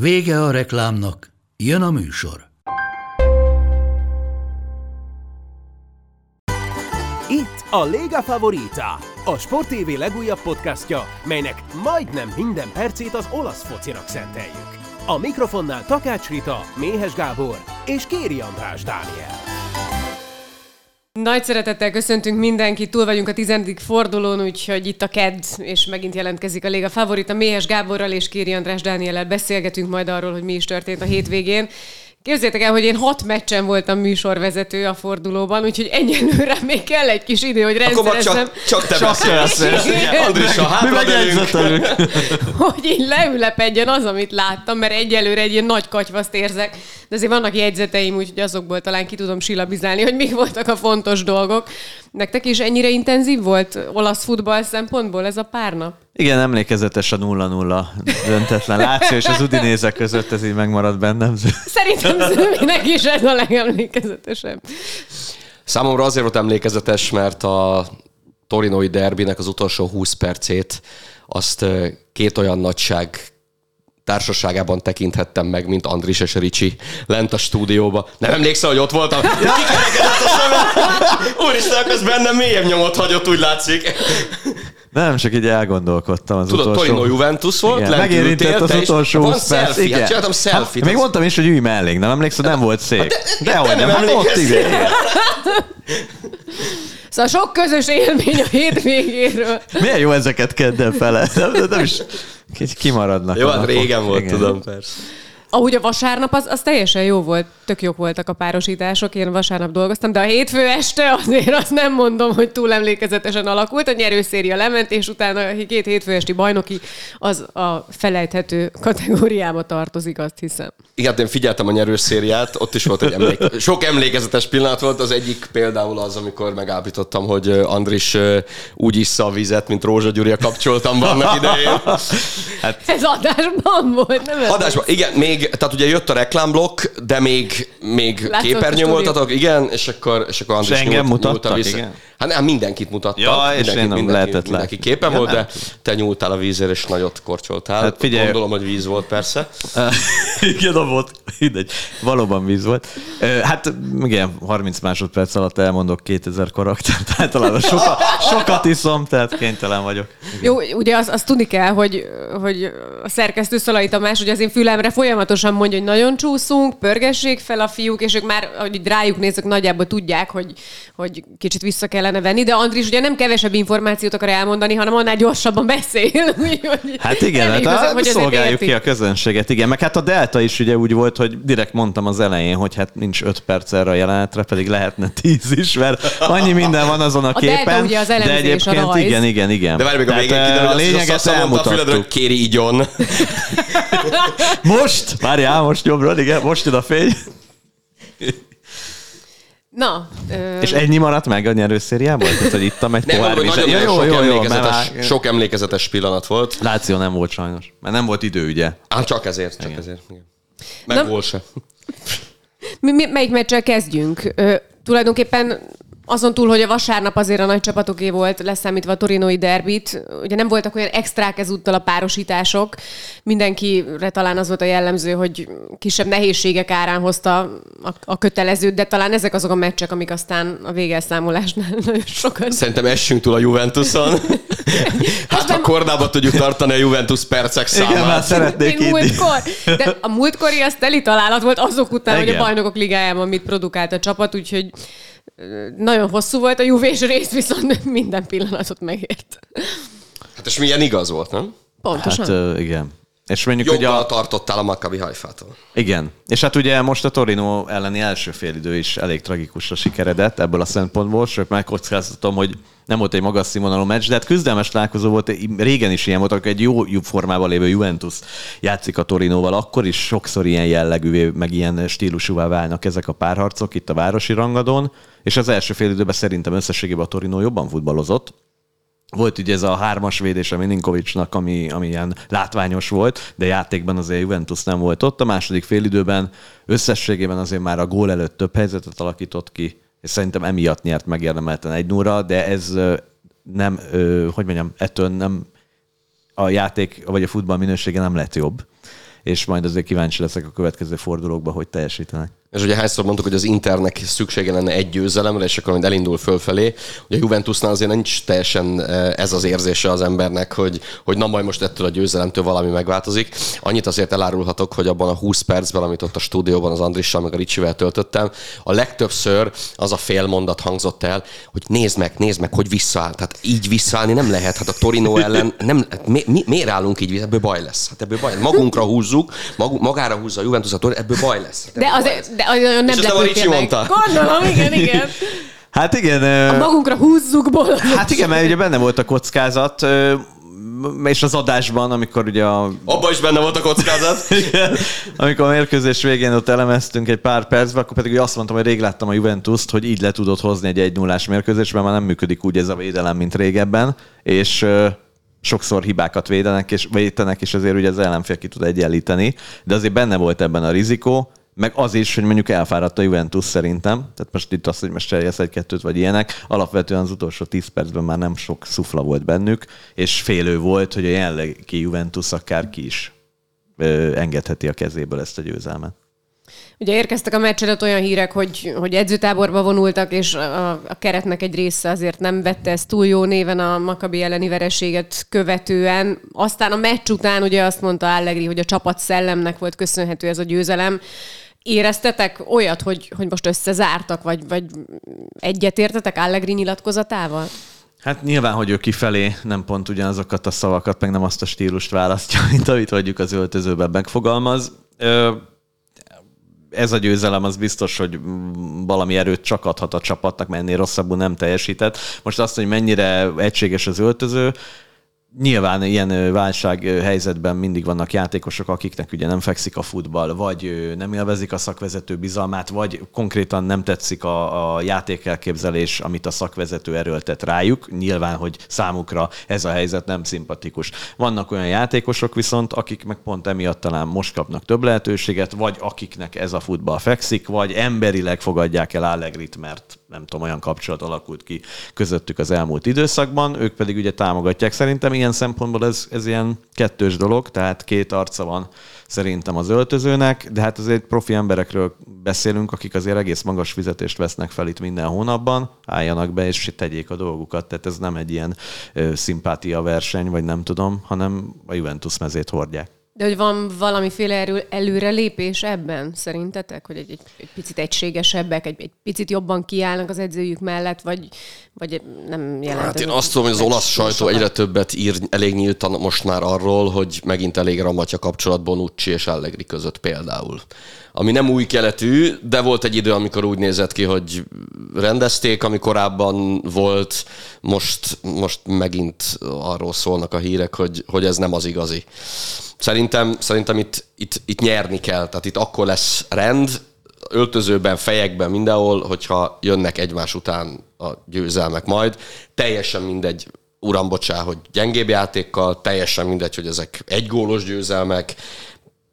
Vége a reklámnak, jön a műsor. Itt a Lega Favorita, a Sport TV legújabb podcastja, melynek majdnem minden percét az olasz focinak szenteljük. A mikrofonnál Takács Rita, Méhes Gábor és Kéri András Dániel. Nagy szeretettel köszöntünk mindenkit, túl vagyunk a tizedik fordulón, úgyhogy itt a KED, és megint jelentkezik a Léga Favorita. Méhes Gáborral és Kéri András Dániellel beszélgetünk majd arról, hogy mi is történt a hétvégén. Képzeljétek el, hogy én hat meccsen voltam műsorvezető a fordulóban, úgyhogy egyelőre még kell egy kis idő, hogy rendszerezzem. Akkor csak, csak te beszélsz. Andrisa, hátra Hogy így leülepedjen az, amit láttam, mert egyelőre egy ilyen nagy katyvaszt érzek. De azért vannak jegyzeteim, úgyhogy azokból talán ki tudom silabizálni, hogy mik voltak a fontos dolgok. Nektek is ennyire intenzív volt olasz futball szempontból ez a pár nap? Igen, emlékezetes a 0-0 döntetlen Láció és az Udinéze között, ez így megmaradt bennem. Szerintem Zöminek is ez a legemlékezetesebb. Számomra azért volt emlékezetes, mert a torinoi derbinek az utolsó 20 percét azt két olyan nagyság társaságában tekinthettem meg, mint Andris és Ricsi lent a stúdióba. Nem emlékszel, hogy ott voltam? Kikerekedett a szemem! Úristen, ez bennem mélyebb nyomot hagyott, úgy látszik. Nem, csak így elgondolkodtam az Tudod, utolsó... Torino Juventus volt, igen, megérintett az utolsó Van 20 perc. selfie, Igen. hát csináltam selfie-t. Még mondtam is, hogy ülj mellénk, nem emlékszel, nem volt szék. Hát de- Dehogy nem nem, hát ott igen. Szóval sok közös élmény a hétvégéről. Milyen jó ezeket kedden fele. Nem, nem, nem is kimaradnak. Jó, a hát régen volt, Igen. tudom, persze. Ahogy a vasárnap, az, az teljesen jó volt. Tök jók voltak a párosítások, én vasárnap dolgoztam, de a hétfő este azért azt nem mondom, hogy túl emlékezetesen alakult. A nyerőszéria lement, és utána a két hétfő esti bajnoki az a felejthető kategóriába tartozik, azt hiszem. Igen, hát én figyeltem a nyerős szériát, ott is volt egy emlék... Sok emlékezetes pillanat volt, az egyik például az, amikor megállapítottam, hogy Andris úgy issza a vizet, mint Rózsa Gyuri kapcsoltam be annak idején. Ez adásban volt, nem? Adásban, igen, még, tehát ugye jött a reklámblokk, de még, még voltatok, igen, és akkor, és akkor Andris És engem nyúlt, mutattak, vissza. igen? Hát nem, mindenkit mutattak. Ja, és mindenkit, én nem mindenki, lehetett mindenki látni. képen Ja, volt, de nem. te nyúltál a vízért, és nagyot korcsoltál. Hát figyelj- Gondolom, hogy víz volt persze. igen, volt. Mindegy. Valóban víz volt. Hát igen, 30 másodperc alatt elmondok 2000 karaktert. Általában soka, sokat iszom, tehát kénytelen vagyok. Jó, ugye azt, azt tudni kell, hogy, hogy a szerkesztő Szalai Tamás, hogy az én fülemre folyamatosan mondja, hogy nagyon csúszunk, pörgessék fel a fiúk, és ők már, hogy rájuk nézek, nagyjából tudják, hogy, hogy kicsit vissza kellene venni, de Andris ugye nem kevesebb információt akar elmondani, hanem annál gyorsabban beszél. Hát igen, hát a, hogy szolgáljuk ki a közönséget, igen. Meg hát a Delta is ugye úgy volt, hogy direkt mondtam az elején, hogy hát nincs 5 perc erre a jelenetre, pedig lehetne 10 is, mert annyi minden van azon a, A képen. Delta ugye az de elemzés, a egyébként rajz. igen, igen, igen. De várj még a végén kiderül, a lényeget a elmutattuk. kéri igyon. Most? Várjál, most jobbról, igen, most jön a fény. Na, ö, És ennyi maradt meg a nyerőszériából? Tehát, hogy ittam egy Nem, pohár vizet. nagyon jó, sok, jó, jó, emlékezetes, már- sok emlékezetes pillanat volt. Láció nem volt sajnos, mert nem volt idő, ugye? Á, csak ezért, csak ezért. Igen. Meg Nem- gól se. mi, mi, melyik meccsel kezdjünk? Ö, tulajdonképpen azon túl, hogy a vasárnap azért a nagy csapatoké volt, leszámítva a torinoi derbit, ugye nem voltak olyan extrák ezúttal a párosítások. Mindenkire talán az volt a jellemző, hogy kisebb nehézségek árán hozta a, a kötelezőt, de talán ezek azok a meccsek, amik aztán a végelszámolásnál nagyon sokan Szerintem essünk túl a Juventuson. Hát, ha kordába tudjuk tartani a Juventus percek Igen, már számát. szeretnék Még múltkor. De a múltkori az teli találat volt azok után, hogy a Igen. bajnokok ligájában mit produkált a csapat, úgyhogy nagyon hosszú volt a juvés rész, viszont minden pillanatot megért. Hát és milyen igaz volt, nem? Pontosan. Hát igen. És mondjuk, hogy a... tartottál a Maccabi hajfától. Igen. És hát ugye most a Torino elleni első félidő is elég tragikusra sikeredett ebből a szempontból, sőt megkockáztatom, hogy nem volt egy magas színvonalú meccs, de hát küzdelmes találkozó volt, régen is ilyen volt, akkor egy jó, jó formában lévő Juventus játszik a Torinóval, akkor is sokszor ilyen jellegűvé, meg ilyen stílusúvá válnak ezek a párharcok itt a városi rangadón, és az első fél időben szerintem összességében a Torino jobban futballozott, volt ugye ez a hármas a Mininkovicsnak, ami, ami ilyen látványos volt, de játékban azért Juventus nem volt ott. A második félidőben összességében azért már a gól előtt több helyzetet alakított ki, és szerintem emiatt nyert megérdemelten egy nóra, de ez nem, hogy mondjam, ettől nem a játék vagy a futball minősége nem lett jobb és majd azért kíváncsi leszek a következő fordulókba, hogy teljesítenek. És ugye hányszor mondtuk, hogy az Internek szüksége lenne egy győzelemre, és akkor majd elindul fölfelé. Ugye a Juventusnál azért nincs teljesen eh, ez az érzése az embernek, hogy, hogy na majd most ettől a győzelemtől valami megváltozik. Annyit azért elárulhatok, hogy abban a 20 percben, amit ott a stúdióban az Andrissal meg a Ricsivel töltöttem, a legtöbbször az a fél mondat hangzott el, hogy nézd meg, nézd meg, hogy visszaáll. Tehát így visszaállni nem lehet. Hát a Torino ellen nem, hát mi, mi, miért állunk így? Ebből baj lesz. Hát ebből baj lesz. Magunkra húzzuk, mag, magára húzza a Juventus a Torino, ebből baj lesz. Hát de, azért, de olyan nem lepődtél meg. Mondta. Gondolom, igen, igen. Hát igen. A magunkra húzzuk Hát igen, mert ugye benne volt a kockázat, és az adásban, amikor ugye a... Abban is benne volt a kockázat. Igen, amikor a mérkőzés végén ott elemeztünk egy pár percben, akkor pedig azt mondtam, hogy rég láttam a Juventus-t, hogy így le tudod hozni egy 1 0 mérkőzésben, már nem működik úgy ez a védelem, mint régebben, és sokszor hibákat védenek és védenek, és azért ugye az ellenfél ki tud egyenlíteni, de azért benne volt ebben a rizikó, meg az is, hogy mondjuk elfáradt a Juventus szerintem, tehát most itt az, hogy most cserélsz egy-kettőt vagy ilyenek, alapvetően az utolsó 10 percben már nem sok szufla volt bennük, és félő volt, hogy a jelenlegi Juventus akár ki is ö, engedheti a kezéből ezt a győzelmet. Ugye érkeztek a meccs olyan hírek, hogy, hogy edzőtáborba vonultak, és a, a keretnek egy része azért nem vette ezt túl jó néven a Makabi elleni vereséget követően. Aztán a meccs után ugye azt mondta Allegri, hogy a csapat szellemnek volt köszönhető ez a győzelem. Éreztetek olyat, hogy, hogy most összezártak, vagy, vagy egyetértetek Allegri nyilatkozatával? Hát nyilván, hogy ő kifelé nem pont ugyanazokat a szavakat, meg nem azt a stílust választja, mint amit mondjuk az öltözőben megfogalmaz. Ez a győzelem az biztos, hogy valami erőt csak adhat a csapatnak, mert ennél rosszabbul nem teljesített. Most azt, hogy mennyire egységes az öltöző, Nyilván ilyen válság helyzetben mindig vannak játékosok, akiknek ugye nem fekszik a futball, vagy nem élvezik a szakvezető bizalmát, vagy konkrétan nem tetszik a, a játékelképzelés, amit a szakvezető erőltet rájuk. Nyilván, hogy számukra ez a helyzet nem szimpatikus. Vannak olyan játékosok viszont, akik meg pont emiatt talán most kapnak több lehetőséget, vagy akiknek ez a futball fekszik, vagy emberileg fogadják el Allegrit, mert nem tudom, olyan kapcsolat alakult ki közöttük az elmúlt időszakban, ők pedig ugye támogatják. Szerintem ilyen szempontból ez, ez ilyen kettős dolog, tehát két arca van szerintem az öltözőnek, de hát azért profi emberekről beszélünk, akik azért egész magas fizetést vesznek fel itt minden hónapban, álljanak be és tegyék a dolgukat, tehát ez nem egy ilyen ö, szimpátia verseny, vagy nem tudom, hanem a Juventus mezét hordják. De hogy van valamiféle erő, előrelépés ebben szerintetek? Hogy egy, egy, egy picit egységesebbek, egy, egy picit jobban kiállnak az edzőjük mellett, vagy, vagy nem jelent? Hát én azt tudom, hogy az olasz sajtó egyre többet ír elég nyíltan most már arról, hogy megint elég ramatja kapcsolat Bonucci és Allegri között például. Ami nem új keletű, de volt egy idő, amikor úgy nézett ki, hogy rendezték, ami korábban volt, most, most megint arról szólnak a hírek, hogy, hogy ez nem az igazi. Szerintem, szerintem itt, itt, itt nyerni kell, tehát itt akkor lesz rend, öltözőben, fejekben, mindenhol, hogyha jönnek egymás után a győzelmek majd. Teljesen mindegy, uram, bocsá, hogy gyengébb játékkal, teljesen mindegy, hogy ezek egy gólos győzelmek,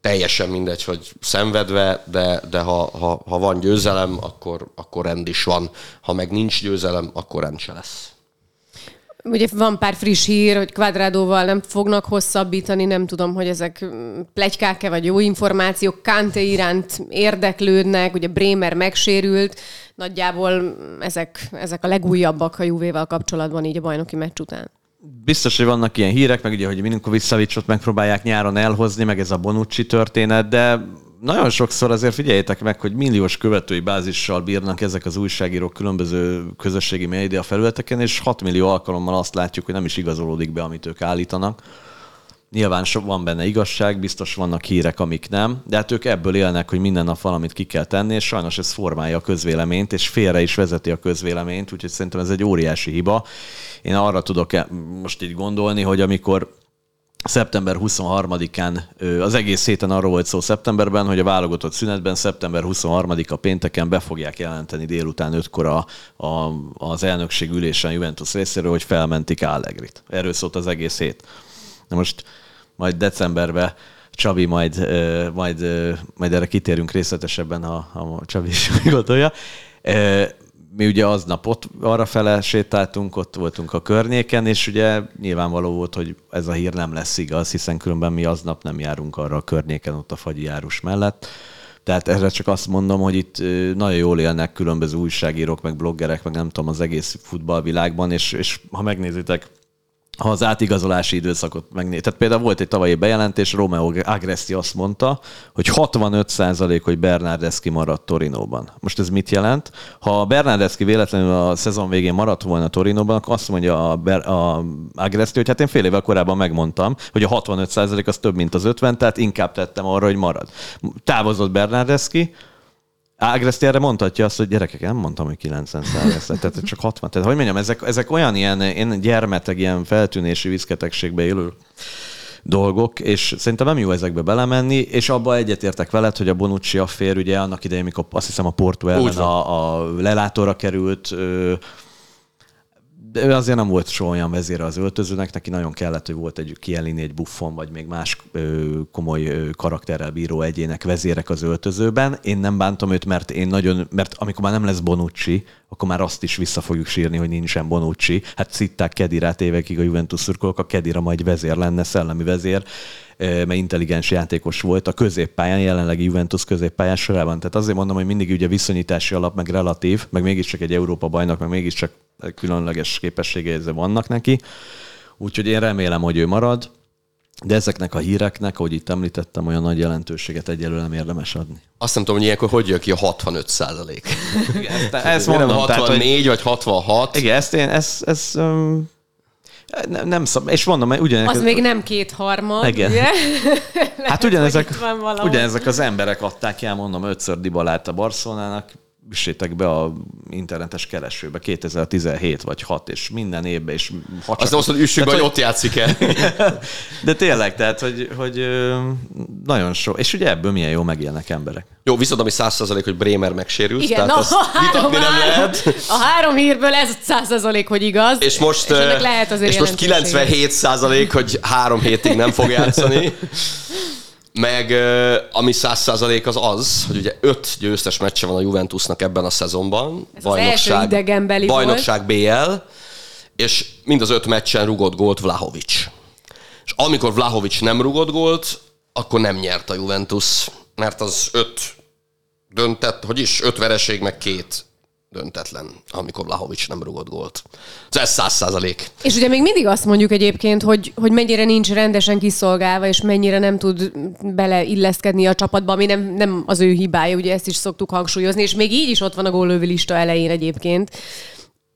teljesen mindegy, hogy szenvedve, de, de ha, ha, ha van győzelem, akkor, akkor rend is van. Ha meg nincs győzelem, akkor rend se lesz. Ugye van pár friss hír, hogy kvadrádóval nem fognak hosszabbítani, nem tudom, hogy ezek plegykák-e vagy jó információk. Kante iránt érdeklődnek, ugye Bremer megsérült, nagyjából ezek, ezek a legújabbak a Juvéval kapcsolatban így a bajnoki meccs után. Biztos, hogy vannak ilyen hírek, meg ugye, hogy Milinkovic-Savicot megpróbálják nyáron elhozni, meg ez a Bonucci történet, de nagyon sokszor azért figyeljétek meg, hogy milliós követői bázissal bírnak ezek az újságírók különböző közösségi média felületeken, és 6 millió alkalommal azt látjuk, hogy nem is igazolódik be, amit ők állítanak. Nyilván so, van benne igazság, biztos vannak hírek, amik nem, de hát ők ebből élnek, hogy minden nap valamit ki kell tenni, és sajnos ez formálja a közvéleményt, és félre is vezeti a közvéleményt, úgyhogy szerintem ez egy óriási hiba. Én arra tudok most így gondolni, hogy amikor szeptember 23-án, az egész héten arról volt szó szeptemberben, hogy a válogatott szünetben szeptember 23-a pénteken be fogják jelenteni délután 5-kor a, a, az elnökség ülésen Juventus részéről, hogy felmentik Allegrit. Erről szólt az egész hét. Na most majd decemberben Csabi majd, majd, majd erre kitérünk részletesebben, ha, ha Csabi is gondolja mi ugye aznap ott arra fele sétáltunk, ott voltunk a környéken, és ugye nyilvánvaló volt, hogy ez a hír nem lesz igaz, hiszen különben mi aznap nem járunk arra a környéken, ott a fagyi járus mellett. Tehát erre csak azt mondom, hogy itt nagyon jól élnek különböző újságírók, meg bloggerek, meg nem tudom, az egész futballvilágban, és, és ha megnézitek ha az átigazolási időszakot megnéz. Tehát például volt egy tavalyi bejelentés, Romeo Agresti azt mondta, hogy 65% hogy Bernardeschi maradt Torinóban. Most ez mit jelent? Ha Bernardeschi véletlenül a szezon végén maradt volna Torinóban, akkor azt mondja a, Ber- a Agresti, hogy hát én fél évvel korábban megmondtam, hogy a 65% az több, mint az 50, tehát inkább tettem arra, hogy marad. Távozott Bernardeschi, Ágreszti erre mondhatja azt, hogy gyerekek, nem mondtam, hogy 90 százalék, tehát csak 60. Tehát, hogy mondjam, ezek, ezek olyan ilyen, én gyermeteg, ilyen feltűnési viszketegségbe élő dolgok, és szerintem nem jó ezekbe belemenni, és abba egyetértek veled, hogy a Bonucci affér, ugye annak idején, mikor azt hiszem a Porto ellen a, a lelátóra került, de ő azért nem volt soha olyan vezére az öltözőnek, neki nagyon kellett, hogy volt egy Kielini, egy Buffon, vagy még más ö, komoly ö, karakterrel bíró egyének vezérek az öltözőben. Én nem bántom őt, mert én nagyon, mert amikor már nem lesz Bonucci, akkor már azt is vissza fogjuk sírni, hogy nincsen Bonucci. Hát szitták Kedirát évekig a Juventus szurkolók, a Kedira majd vezér lenne, szellemi vezér mert intelligens játékos volt a középpályán, jelenlegi Juventus középpályán sorában. Tehát azért mondom, hogy mindig ugye viszonyítási alap, meg relatív, meg mégiscsak egy Európa bajnak, meg mégiscsak különleges képességei vannak neki. Úgyhogy én remélem, hogy ő marad. De ezeknek a híreknek, ahogy itt említettem, olyan nagy jelentőséget egyelőre nem érdemes adni. Azt nem tudom, hogy ilyenkor hogy jön ki a 65 százalék. ezt mondom, 64 tehát, hogy... vagy 66. Igen, ezt én, ez, ez um, nem, nem szab, és mondom, hogy ugyanezek... Az még nem kétharmad, Igen. ugye? hát ugyanezek, ugyanezek az emberek adták el, mondom, ötször Dibalát a Barcelonának, üssétek be a internetes keresőbe 2017 vagy 6, és minden évben, és ha csak... Azt hogy üssük, hogy ott játszik el. De tényleg, tehát, hogy, hogy nagyon sok, és ugye ebből milyen jó megélnek emberek. Jó, viszont ami 100% hogy Bremer megsérült, Igen, tehát na, a három, nem lehet. A három hírből ez 100% hogy igaz. És most, és lehet azért és most 97% hogy három hétig nem fog játszani. Meg ami száz százalék az az, hogy ugye öt győztes meccse van a Juventusnak ebben a szezonban. Ez bajnokság, az első bajnokság. BL, és mind az öt meccsen rugott gólt Vlahovics. És amikor Vlahovics nem rugott gólt, akkor nem nyert a Juventus, mert az öt döntett, hogy is, öt vereség, meg két döntetlen, amikor Vlahovics nem rugott gólt. Ez száz százalék. És ugye még mindig azt mondjuk egyébként, hogy, hogy mennyire nincs rendesen kiszolgálva, és mennyire nem tud beleilleszkedni a csapatba, ami nem, nem az ő hibája, ugye ezt is szoktuk hangsúlyozni, és még így is ott van a gólővi lista elején egyébként.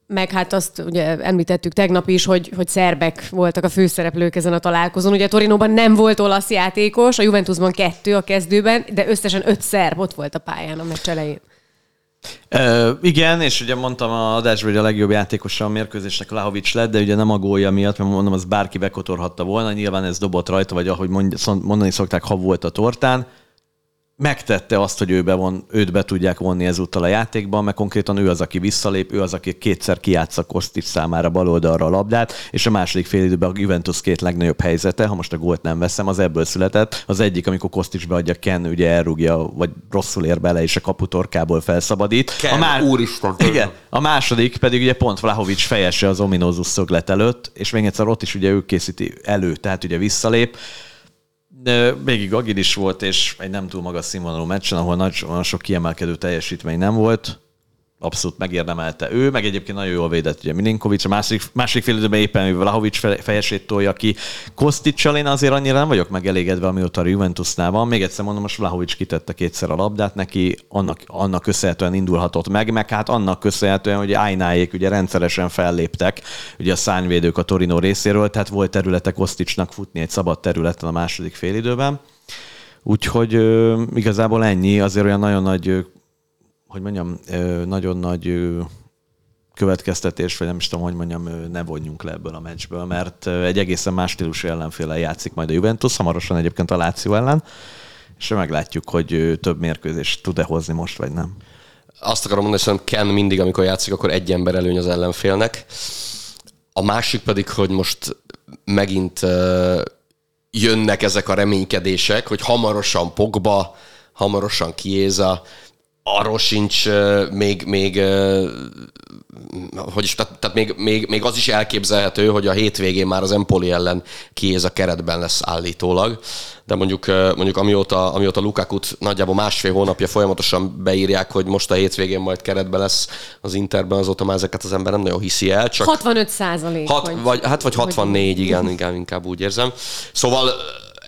Meg hát azt ugye említettük tegnap is, hogy, hogy szerbek voltak a főszereplők ezen a találkozón. Ugye Torinóban nem volt olasz játékos, a Juventusban kettő a kezdőben, de összesen öt szerb ott volt a pályán a meccs elején. Uh, igen, és ugye mondtam a adásban, hogy a legjobb játékosa a mérkőzésnek Lahovics lett, de ugye nem a gólja miatt, mert mondom, az bárki bekotorhatta volna, nyilván ez dobott rajta, vagy ahogy mondani szokták, ha volt a tortán megtette azt, hogy ő bevon, őt be tudják vonni ezúttal a játékban, mert konkrétan ő az, aki visszalép, ő az, aki kétszer kiátsza Kostic számára baloldalra a labdát, és a második fél időben a Juventus két legnagyobb helyzete, ha most a gólt nem veszem, az ebből született. Az egyik, amikor Kostic beadja Ken, ugye elrúgja, vagy rosszul ér bele, és a kaputorkából felszabadít. Ken, a má- úristen. Igen, a második pedig ugye pont Vlahovics fejese az ominózus szöglet előtt, és még egyszer ott is ugye ő készíti elő, tehát ugye visszalép végig agilis volt, és egy nem túl magas színvonalú meccsen, ahol nagy, sok kiemelkedő teljesítmény nem volt. Abszolút megérdemelte ő, meg egyébként nagyon jól védett ugye Milinkovic, a másik, másik fél időben éppen Vlahovic fejesét tolja ki. Kosticsal én azért annyira nem vagyok megelégedve, amióta a Juventusnál van. Még egyszer mondom, most Vlahovic kitette kétszer a labdát neki, annak, annak köszönhetően indulhatott meg, meg hát annak köszönhetően, hogy Ájnáék ugye rendszeresen felléptek, ugye a szányvédők a Torino részéről, tehát volt területe Kosticsnak futni egy szabad területen a második félidőben. Úgyhogy ö, igazából ennyi, azért olyan nagyon nagy hogy mondjam, nagyon nagy következtetés, vagy nem is tudom, hogy mondjam, ne vonjunk le ebből a meccsből, mert egy egészen más stílusú ellenféle játszik majd a Juventus, hamarosan egyébként a Láció ellen, és meglátjuk, hogy több mérkőzést tud-e hozni most, vagy nem. Azt akarom mondani, hogy Ken mindig, amikor játszik, akkor egy ember előny az ellenfélnek. A másik pedig, hogy most megint jönnek ezek a reménykedések, hogy hamarosan Pogba, hamarosan Kiéza, arról sincs még, még hogy is, tehát, tehát még, még, még, az is elképzelhető, hogy a hétvégén már az Empoli ellen kiéz a keretben lesz állítólag, de mondjuk, mondjuk amióta, amióta Lukakut nagyjából másfél hónapja folyamatosan beírják, hogy most a hétvégén majd keretben lesz az Interben, azóta már ezeket az ember nem nagyon hiszi el. Csak 65 százalék. Hat, vagy, hát vagy 64, hogy... igen, igen, inkább úgy érzem. Szóval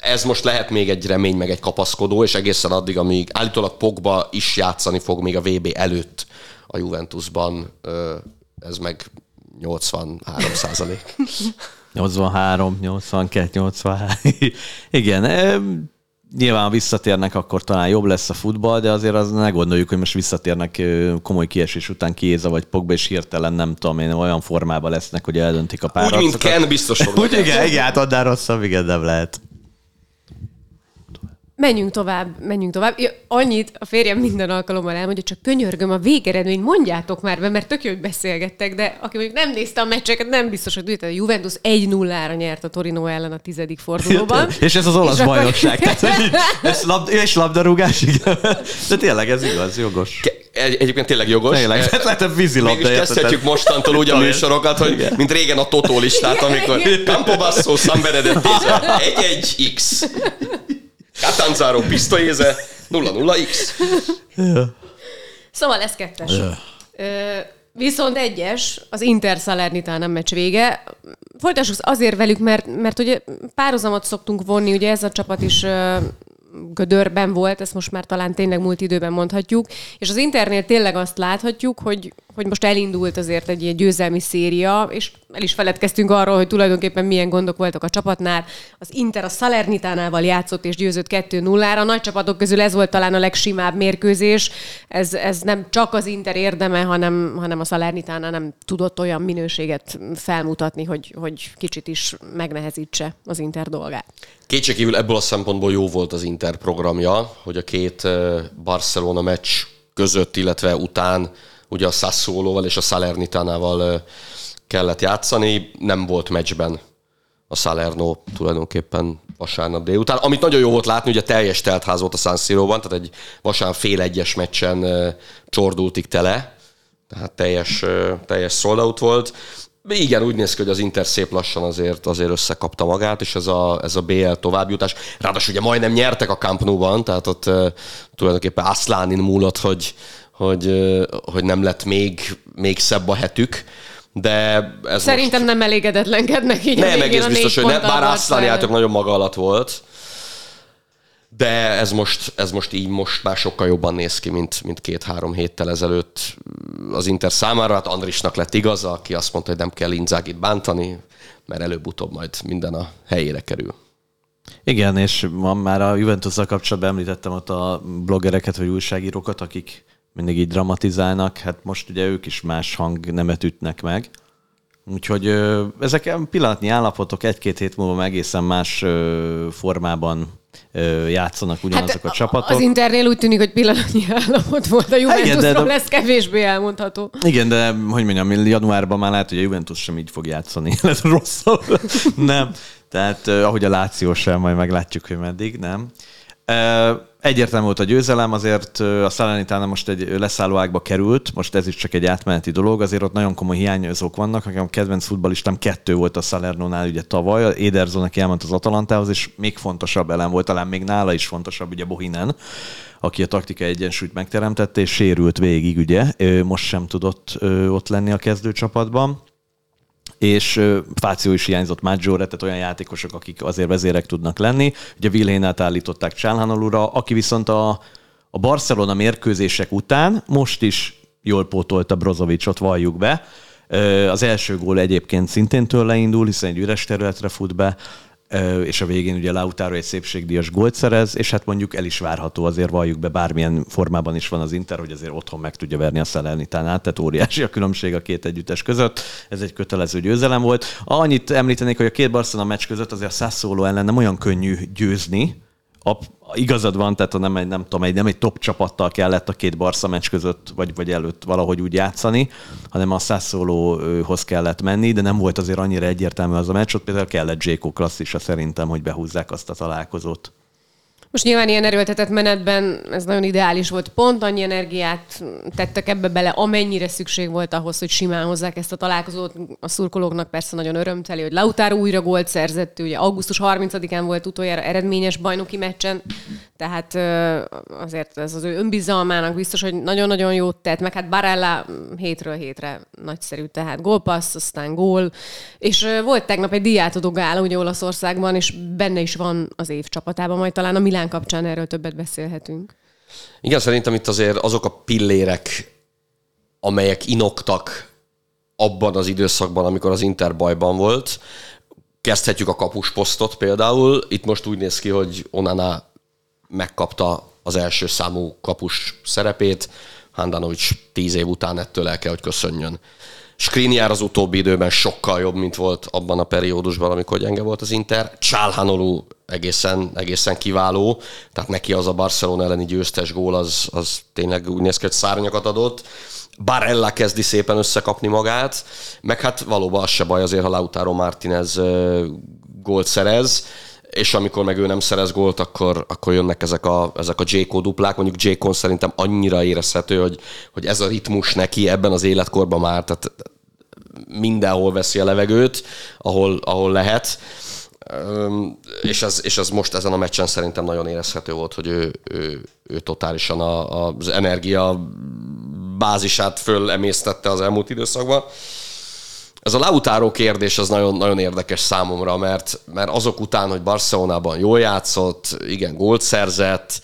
ez most lehet még egy remény, meg egy kapaszkodó, és egészen addig, amíg állítólag Pogba is játszani fog még a VB előtt a Juventusban, ez meg 83 százalék. 83, 82, 83. Igen, nyilván visszatérnek, akkor talán jobb lesz a futball, de azért az ne gondoljuk, hogy most visszatérnek komoly kiesés után Kiéza vagy Pogba, és hirtelen nem tudom én, olyan formában lesznek, hogy eldöntik a párat. Úgy, mint Ken, biztos Úgy, igen, igen, hát annál rosszabb, igen, nem lehet. Menjünk tovább, menjünk tovább. Ja, annyit a férjem minden alkalommal elmondja, csak könyörgöm a végeredményt, mondjátok már be, mert tök jó, hogy beszélgettek, de aki mondjuk nem nézte a meccseket, nem biztos, hogy tudja, a Juventus 1-0-ra nyert a Torino ellen a tizedik fordulóban. és ez az olasz bajnokság. Akkor... Tehát, ez lab, és labdarúgás, igen. De tényleg ez igaz, jogos. Egy, egyébként tényleg jogos. Tényleg, hát lehet a vízilabda. Mégis kezdhetjük mostantól úgy a műsorokat, hogy mint régen a Totó listát, amikor Campobasso, San Benedetto, 1-1-X. Catanzaro pisztolyéze 0-0-X. Szóval lesz kettes. viszont egyes, az Inter Salernitán meccs vége. Folytassuk azért velük, mert, mert ugye párhuzamot szoktunk vonni, ugye ez a csapat is gödörben volt, ezt most már talán tényleg múlt időben mondhatjuk, és az Internél tényleg azt láthatjuk, hogy, hogy most elindult azért egy ilyen győzelmi széria, és el is feledkeztünk arról, hogy tulajdonképpen milyen gondok voltak a csapatnál. Az Inter a Salernitánával játszott és győzött 2-0-ra. A nagy csapatok közül ez volt talán a legsimább mérkőzés. Ez, ez nem csak az Inter érdeme, hanem, hanem a Salernitánál nem tudott olyan minőséget felmutatni, hogy, hogy kicsit is megnehezítse az Inter dolgát. Kétségkívül ebből a szempontból jó volt az Inter programja, hogy a két Barcelona meccs között, illetve után ugye a Sassuolo-val és a Salernitánával kellett játszani, nem volt meccsben a Salerno tulajdonképpen vasárnap délután. Amit nagyon jó volt látni, ugye teljes teltház volt a San Siro-ban, tehát egy vasárnap fél egyes meccsen csordultig tele, tehát teljes, teljes sold out volt. Igen, úgy néz ki, hogy az Inter szép lassan azért, azért összekapta magát, és ez a, ez a BL továbbjutás. Ráadásul ugye majdnem nyertek a Camp Nou-ban, tehát ott uh, tulajdonképpen Aszlánin múlott, hogy, hogy, hogy nem lett még, még szebb a hetük. De ez Szerintem most... nem elégedetlenkednek így Nem, egész biztos, hogy ne, bár Aszláni játok nagyon maga alatt volt, de ez most, ez most így most már sokkal jobban néz ki, mint, mint két-három héttel ezelőtt az Inter számára. Hát Andrisnak lett igaza, aki azt mondta, hogy nem kell Inzágit bántani, mert előbb-utóbb majd minden a helyére kerül. Igen, és van már a juventus kapcsolatban említettem ott a bloggereket vagy újságírókat, akik mindig így dramatizálnak, hát most ugye ők is más hangnemet ütnek meg. Úgyhogy ö, ezek pillanatnyi állapotok egy-két hét múlva egészen más ö, formában játszanak ugyanazok hát a csapatok. Az Internél úgy tűnik, hogy pillanatnyi állapot volt, a Juventusról lesz kevésbé elmondható. Igen, de hogy mondjam, januárban már lehet, hogy a Juventus sem így fog játszani. Ez rosszabb. nem. Tehát ahogy a Láció sem, majd meglátjuk, hogy meddig, nem. Egyértelmű volt a győzelem, azért a Salernitana most egy leszállóákba került, most ez is csak egy átmeneti dolog, azért ott nagyon komoly hiányozók vannak, nekem a kedvenc futballistám kettő volt a Salernónál ugye tavaly, Ederson, aki elment az Atalantához, és még fontosabb elem volt, talán még nála is fontosabb, ugye Bohinen, aki a taktika egyensúlyt megteremtette, és sérült végig, ugye, most sem tudott ott lenni a kezdőcsapatban és Fáció is hiányzott Maggiore, tehát olyan játékosok, akik azért vezérek tudnak lenni. Ugye Vilhénát állították Csálhánalúra, aki viszont a, a Barcelona mérkőzések után most is jól pótolta Brozovicsot, valljuk be. Az első gól egyébként szintén tőle indul, hiszen egy üres területre fut be, és a végén ugye Lautaro egy szépségdíjas gólt szerez, és hát mondjuk el is várható, azért valljuk be, bármilyen formában is van az Inter, hogy azért otthon meg tudja verni a Salernitánát, tehát óriási a különbség a két együttes között. Ez egy kötelező győzelem volt. Annyit említenék, hogy a két Barcelona meccs között azért a Sassuolo ellen nem olyan könnyű győzni, a, igazad van, tehát nem egy, nem tudom, egy, nem egy top csapattal kellett a két Barca meccs között, vagy, vagy előtt valahogy úgy játszani, hanem a Sassuolo-hoz kellett menni, de nem volt azért annyira egyértelmű az a meccs, ott például kellett Jéko klasszisa szerintem, hogy behúzzák azt a találkozót. Most nyilván ilyen erőltetett menetben ez nagyon ideális volt. Pont annyi energiát tettek ebbe bele, amennyire szükség volt ahhoz, hogy simán hozzák ezt a találkozót. A szurkolóknak persze nagyon örömteli, hogy Lautár újra gólt szerzett, ugye augusztus 30-án volt utoljára eredményes bajnoki meccsen, tehát azért ez az ő önbizalmának biztos, hogy nagyon-nagyon jót tett, meg hát Barella hétről hétre nagyszerű, tehát gólpassz, aztán gól, és volt tegnap egy diátodó gála ugye Olaszországban, és benne is van az év csapatában, majd talán a Milán kapcsán erről többet beszélhetünk. Igen, szerintem itt azért azok a pillérek, amelyek inoktak abban az időszakban, amikor az Inter bajban volt, kezdhetjük a kapusposztot például. Itt most úgy néz ki, hogy Onana megkapta az első számú kapus szerepét, Handanovics tíz év után ettől el kell, hogy köszönjön. Skriniar az utóbbi időben sokkal jobb, mint volt abban a periódusban, amikor gyenge volt az Inter. Csálhanolú egészen, egészen kiváló, tehát neki az a Barcelona elleni győztes gól, az, az tényleg úgy néz ki, hogy szárnyakat adott. Barella kezdi szépen összekapni magát, meg hát valóban az se baj azért, ha Lautaro Martinez gólt szerez, és amikor meg ő nem szerez gólt, akkor, akkor jönnek ezek a, ezek a J.K. duplák. Mondjuk J.K. szerintem annyira érezhető, hogy, hogy ez a ritmus neki ebben az életkorban már, tehát mindenhol veszi a levegőt, ahol, ahol lehet. És ez, és ez most ezen a meccsen szerintem nagyon érezhető volt, hogy ő, ő, ő totálisan a, az energia bázisát fölemésztette az elmúlt időszakban. Ez a Lautaro kérdés az nagyon, nagyon érdekes számomra, mert, mert azok után, hogy Barcelonában jól játszott, igen, gólt szerzett,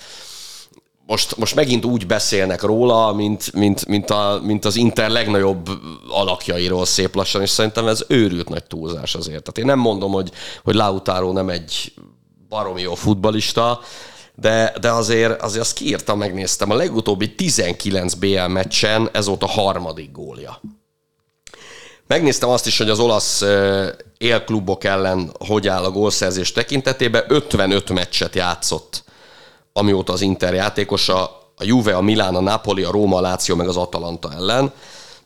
most, most megint úgy beszélnek róla, mint, mint, mint, a, mint az Inter legnagyobb alakjairól szép lassan, és szerintem ez őrült nagy túlzás azért. Tehát én nem mondom, hogy, hogy Lautaro nem egy baromi jó futbalista, de, de azért, azért azt kiírtam, megnéztem, a legutóbbi 19 BL meccsen ez volt a harmadik gólja. Megnéztem azt is, hogy az olasz élklubok ellen hogy áll a gólszerzés tekintetében. 55 meccset játszott, amióta az Inter játékosa, a Juve, a Milán, a Napoli, a Róma, a Láció, meg az Atalanta ellen.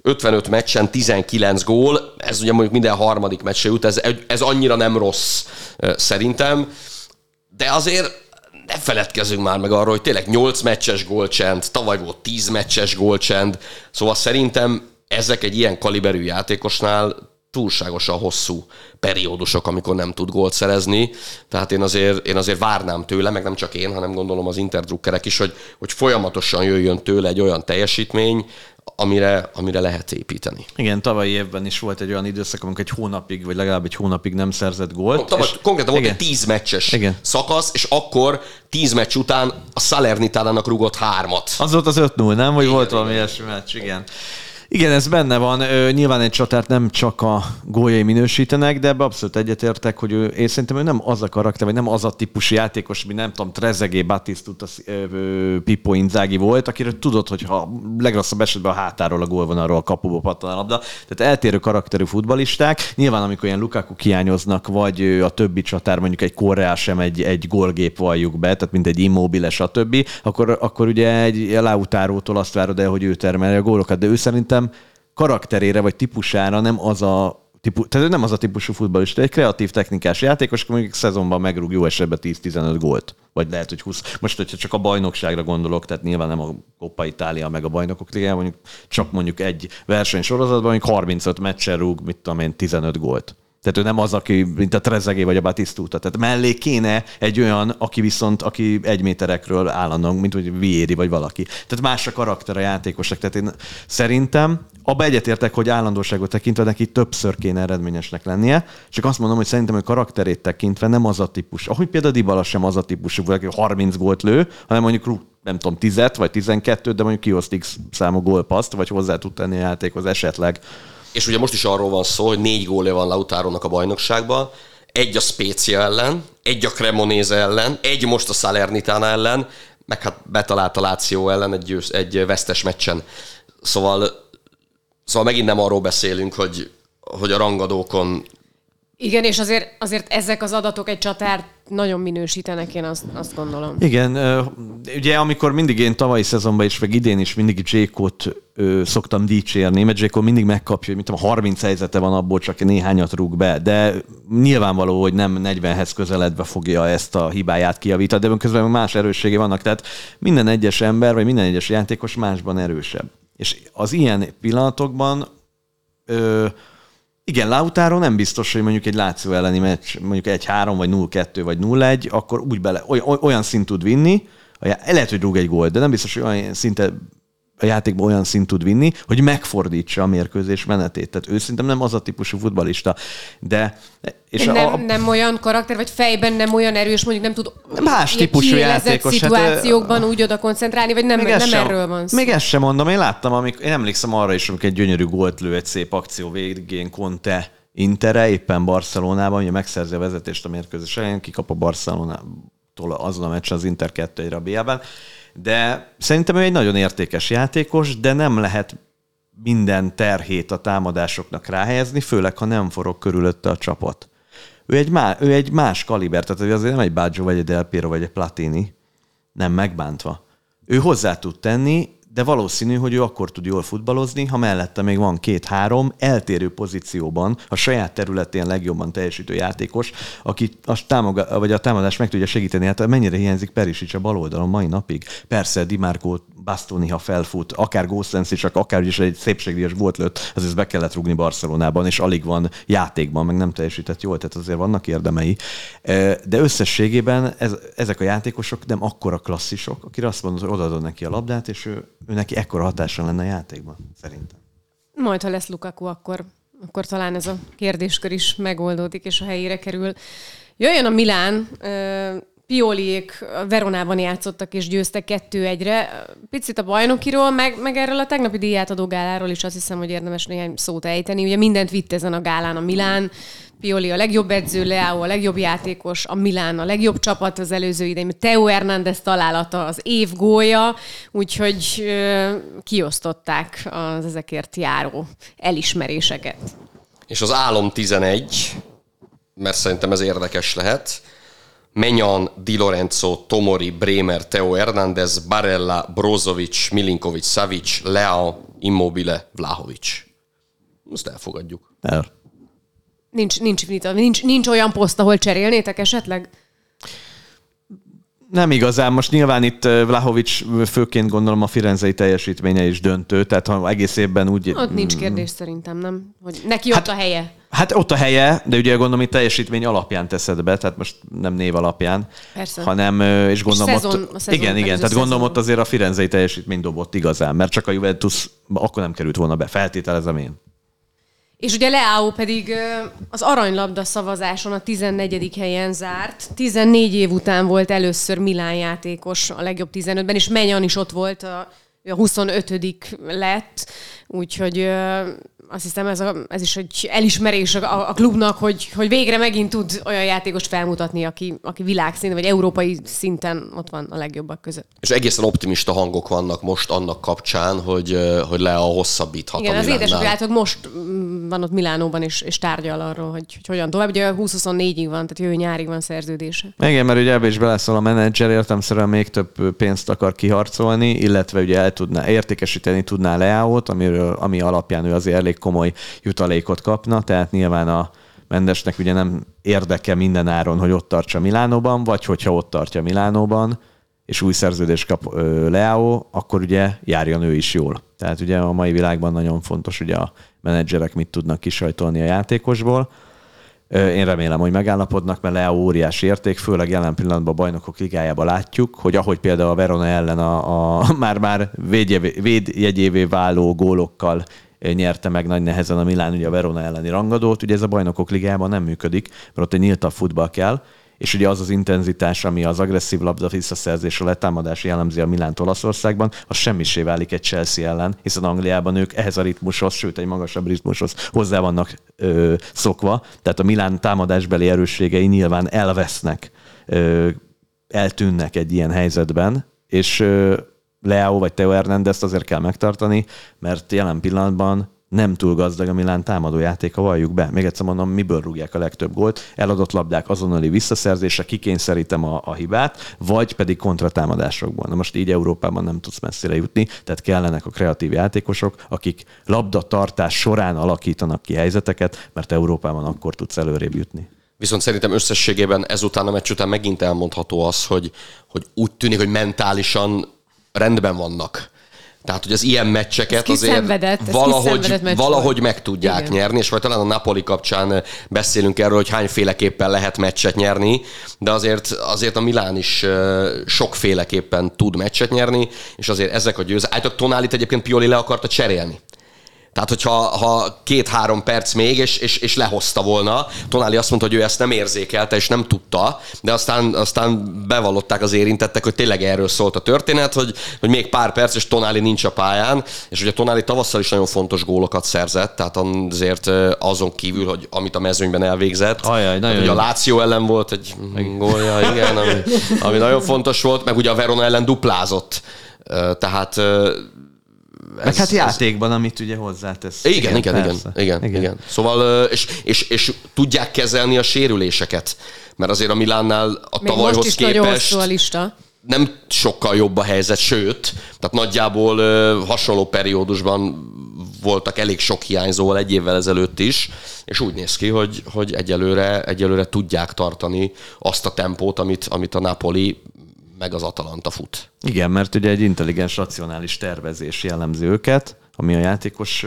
55 meccsen 19 gól, ez ugye mondjuk minden harmadik meccs jut, ez, ez annyira nem rossz szerintem, de azért ne feledkezzünk már meg arról, hogy tényleg 8 meccses gólcsend, tavaly volt 10 meccses gólcsend, szóval szerintem ezek egy ilyen kaliberű játékosnál túlságosan hosszú periódusok, amikor nem tud gólt szerezni. Tehát én azért, én azért várnám tőle, meg nem csak én, hanem gondolom az interdrukkerek is, hogy, hogy folyamatosan jöjjön tőle egy olyan teljesítmény, amire, amire lehet építeni. Igen, tavalyi évben is volt egy olyan időszak, amikor egy hónapig, vagy legalább egy hónapig nem szerzett gólt. Tavaly és... konkrétan volt igen. egy tíz meccses igen. szakasz, és akkor tíz meccs után a Salernitánának rugott hármat. Az volt az 5-0, nem? Vagy igen, volt valami ilyesmi meccs, igen. Igen, ez benne van. Nyilván egy csatárt nem csak a góljai minősítenek, de ebbe abszolút egyetértek, hogy ő, én szerintem ő nem az a karakter, vagy nem az a típusú játékos, mint nem tudom, Trezegé, Batistuta, Pippo Inzági volt, akiről tudod, hogy ha legrosszabb esetben a hátáról a gól van, arról a kapuba pattan a labda. Tehát eltérő karakterű futbalisták. Nyilván, amikor ilyen Lukaku hiányoznak, vagy a többi csatár, mondjuk egy Koreá sem egy, egy gólgép valljuk be, tehát mint egy immobile, stb., akkor, akkor ugye egy Lautárótól azt várod el, hogy ő termelje a gólokat, de ő szerintem karakterére vagy típusára nem az a típu, tehát ő nem az a típusú futballista, egy kreatív technikás játékos, aki mondjuk szezonban megrúg jó esetben 10-15 gólt. Vagy lehet, hogy 20. Most, hogyha csak a bajnokságra gondolok, tehát nyilván nem a Coppa Itália meg a bajnokok ligája, mondjuk csak mondjuk egy versenysorozatban, mondjuk 35 meccsen rúg, mit tudom én, 15 gólt. Tehát ő nem az, aki, mint a Trezegé vagy a Batistuta. Tehát mellé kéne egy olyan, aki viszont, aki egy méterekről állandóan, mint hogy Vieri vagy valaki. Tehát más a karakter a játékosnak. Tehát én szerintem abba egyetértek, hogy állandóságot tekintve neki többször kéne eredményesnek lennie, csak azt mondom, hogy szerintem hogy karakterét tekintve nem az a típus. Ahogy például Dybala sem az a típusú, aki 30 gólt lő, hanem mondjuk nem tudom, 10 vagy 12, de mondjuk kioszt X számú gólpaszt, vagy hozzá tud tenni a játékhoz esetleg és ugye most is arról van szó, hogy négy gólja van Lautárónak a bajnokságban, egy a Spezia ellen, egy a Cremonese ellen, egy most a Salernitana ellen, meg hát betalált a Láció ellen egy, győz, egy vesztes meccsen. Szóval, szóval megint nem arról beszélünk, hogy, hogy a rangadókon igen, és azért, azért ezek az adatok egy csatárt nagyon minősítenek, én azt, azt gondolom. Igen, ugye amikor mindig én tavalyi szezonban is, meg idén is mindig Jékot szoktam dicsérni, mert Jékot mindig megkapja, hogy mit tudom, 30 helyzete van abból, csak néhányat rúg be, de nyilvánvaló, hogy nem 40-hez közeledve fogja ezt a hibáját kiavítani, de közben más erőssége vannak, tehát minden egyes ember, vagy minden egyes játékos másban erősebb. És az ilyen pillanatokban ö, igen, Lautaro nem biztos, hogy mondjuk egy Láció elleni meccs, mondjuk 1-3, vagy 0-2, vagy 0-1, akkor úgy bele, olyan szint tud vinni, lehet, hogy rúg egy gólt, de nem biztos, hogy olyan szinte a játékban olyan szint tud vinni, hogy megfordítsa a mérkőzés menetét. Tehát ő szerintem nem az a típusú futbalista. De és nem, a, nem olyan karakter, vagy fejben nem olyan erős, mondjuk nem tud más típusú játékos. Hát, szituációkban hát, úgy oda koncentrálni, vagy nem, nem sem, erről van szó. Még ezt sem mondom, én láttam, amikor, én emlékszem arra is, amikor egy gyönyörű gólt lő egy szép akció végén Conte Intere, éppen Barcelonában, ugye megszerzi a vezetést a mérkőzés elején, kikap a Barcelonától azon a meccsen az Inter 2 1 Rabiában. De szerintem ő egy nagyon értékes játékos, de nem lehet minden terhét a támadásoknak ráhelyezni, főleg ha nem forog körülötte a csapat. Ő egy, má, ő egy más kaliber, tehát azért nem egy Baggio, vagy egy Del Piero, vagy egy Platini, nem megbántva. Ő hozzá tud tenni, de valószínű, hogy ő akkor tud jól futballozni, ha mellette még van két-három eltérő pozícióban a saját területén legjobban teljesítő játékos, aki a, támoga, vagy a támadás meg tudja segíteni. Hát mennyire hiányzik Perisic a bal oldalon mai napig? Persze, Di Marco Bastoni, ha felfut, akár Gószensz csak akár is egy szépségdíjas volt lőtt, azért be kellett rugni Barcelonában, és alig van játékban, meg nem teljesített jól, tehát azért vannak érdemei. De összességében ez, ezek a játékosok nem akkora klasszisok, akire azt mondod, hogy odaadod neki a labdát, és ő, ő neki ekkora hatása lenne a játékban, szerintem. Majd, ha lesz Lukaku, akkor, akkor talán ez a kérdéskör is megoldódik, és a helyére kerül. Jöjjön a Milán, Pioliék Veronában játszottak és győztek kettő egyre. Picit a bajnokiról, meg, meg erről a tegnapi díjátadó gáláról is azt hiszem, hogy érdemes néhány szót ejteni. Ugye mindent vitt ezen a gálán a Milán. Pioli a legjobb edző, Leao a legjobb játékos, a Milán a legjobb csapat az előző idején, Teo Hernández találata az év gólya, úgyhogy ö, kiosztották az ezekért járó elismeréseket. És az álom 11, mert szerintem ez érdekes lehet, Menyan, Di Lorenzo, Tomori, Bremer, Teo Hernández, Barella, Brozovic, Milinkovic, Savic, Leao, Immobile, Vlahovic. Ezt elfogadjuk. El. Nincs, nincs, nincs, nincs olyan poszt, ahol cserélnétek esetleg? Nem igazán. Most nyilván itt Vlahovic főként gondolom a firenzei teljesítménye is döntő, tehát ha egész évben úgy... Ott nincs kérdés szerintem, nem? Hogy neki hát, ott a helye. Hát ott a helye, de ugye gondolom, hogy teljesítmény alapján teszed be, tehát most nem név alapján, Persze. hanem, és gondolom és szezon, ott, szezon, igen, igen, tehát szezon. gondolom ott azért a firenzei teljesítmény dobott igazán, mert csak a Juventus akkor nem került volna be, feltételezem én. És ugye Leao pedig az aranylabda szavazáson a 14. helyen zárt. 14 év után volt először Milán játékos a legjobb 15-ben, és Menyan is ott volt, a, a 25 lett, úgyhogy azt hiszem ez, a, ez is egy elismerés a, a klubnak, hogy, hogy végre megint tud olyan játékost felmutatni, aki, aki világszinten vagy európai szinten ott van a legjobbak között. És egészen optimista hangok vannak most annak kapcsán, hogy, hogy le a hosszabbíthat Igen, a az édesapját most mm, van ott Milánóban és, és tárgyal arról, hogy, hogy hogyan tovább. Ugye 20-24-ig van, tehát jövő nyárig van szerződése. Igen, mert ugye ebbe is beleszól a menedzser, értemszerűen még több pénzt akar kiharcolni, illetve ugye el tudná, értékesíteni tudná Leáót, amiről, ami alapján ő azért elég komoly jutalékot kapna, tehát nyilván a Mendesnek ugye nem érdeke minden áron, hogy ott tartsa Milánóban, vagy hogyha ott tartja Milánóban, és új szerződést kap Leao, akkor ugye járjon ő is jól. Tehát ugye a mai világban nagyon fontos, hogy a menedzserek mit tudnak kisajtolni a játékosból. Én remélem, hogy megállapodnak, mert Leo óriási érték, főleg jelen pillanatban a bajnokok ligájában látjuk, hogy ahogy például a Verona ellen a, a már-már védjegyévé váló gólokkal nyerte meg nagy nehezen a Milán ugye a Verona elleni rangadót. Ugye ez a bajnokok ligájában nem működik, mert ott egy nyíltabb futball kell, és ugye az az intenzitás, ami az agresszív labda visszaszerzés, a letámadás jellemzi a Milánt Olaszországban, az semmisé válik egy Chelsea ellen, hiszen Angliában ők ehhez a ritmushoz, sőt egy magasabb ritmushoz hozzá vannak ö, szokva, tehát a Milán támadásbeli erősségei nyilván elvesznek, ö, eltűnnek egy ilyen helyzetben, és ö, Leo vagy Teo Hernandez azért kell megtartani, mert jelen pillanatban nem túl gazdag a Milán támadójátéka, valljuk be. Még egyszer mondom, miből rúgják a legtöbb gólt. Eladott labdák azonnali visszaszerzése, kikényszerítem a, a hibát, vagy pedig kontratámadásokból. Na most így Európában nem tudsz messzire jutni, tehát kellenek a kreatív játékosok, akik labdatartás során alakítanak ki helyzeteket, mert Európában akkor tudsz előrébb jutni. Viszont szerintem összességében ezután a meccs után megint elmondható az, hogy, hogy úgy tűnik, hogy mentálisan rendben vannak tehát, hogy az ilyen meccseket azért valahogy, valahogy meg tudják Igen. nyerni, és vagy talán a Napoli kapcsán beszélünk erről, hogy hányféleképpen lehet meccset nyerni, de azért, azért a Milán is sokféleképpen tud meccset nyerni, és azért ezek a győz... Állítok, Tonálit egyébként Pioli le akarta cserélni. Tehát, hogyha ha két-három perc még, és, és, és lehozta volna, Tonáli azt mondta, hogy ő ezt nem érzékelte, és nem tudta, de aztán, aztán bevallották az érintettek, hogy tényleg erről szólt a történet, hogy, hogy még pár perc, és Tonáli nincs a pályán, és ugye Tonáli tavasszal is nagyon fontos gólokat szerzett, tehát azért azon kívül, hogy amit a mezőnyben elvégzett, Ajaj, nagyon ugye a Láció ellen volt egy gólja, igen, ami, ami nagyon fontos volt, meg ugye a Verona ellen duplázott. Tehát ez, Meg hát játékban, ez... amit ugye hozzátesz. Igen, igen, igen, igen, igen, igen, igen. Szóval, és, és, és tudják kezelni a sérüléseket, mert azért a Milánnál a Még tavalyhoz most is képest... a lista. nem sokkal jobb a helyzet, sőt, tehát nagyjából hasonló periódusban voltak elég sok hiányzóval egy évvel ezelőtt is, és úgy néz ki, hogy, hogy egyelőre, egyelőre tudják tartani azt a tempót, amit, amit a Napoli meg az Atalanta fut. Igen, mert ugye egy intelligens, racionális tervezés jellemzi őket, ami a játékos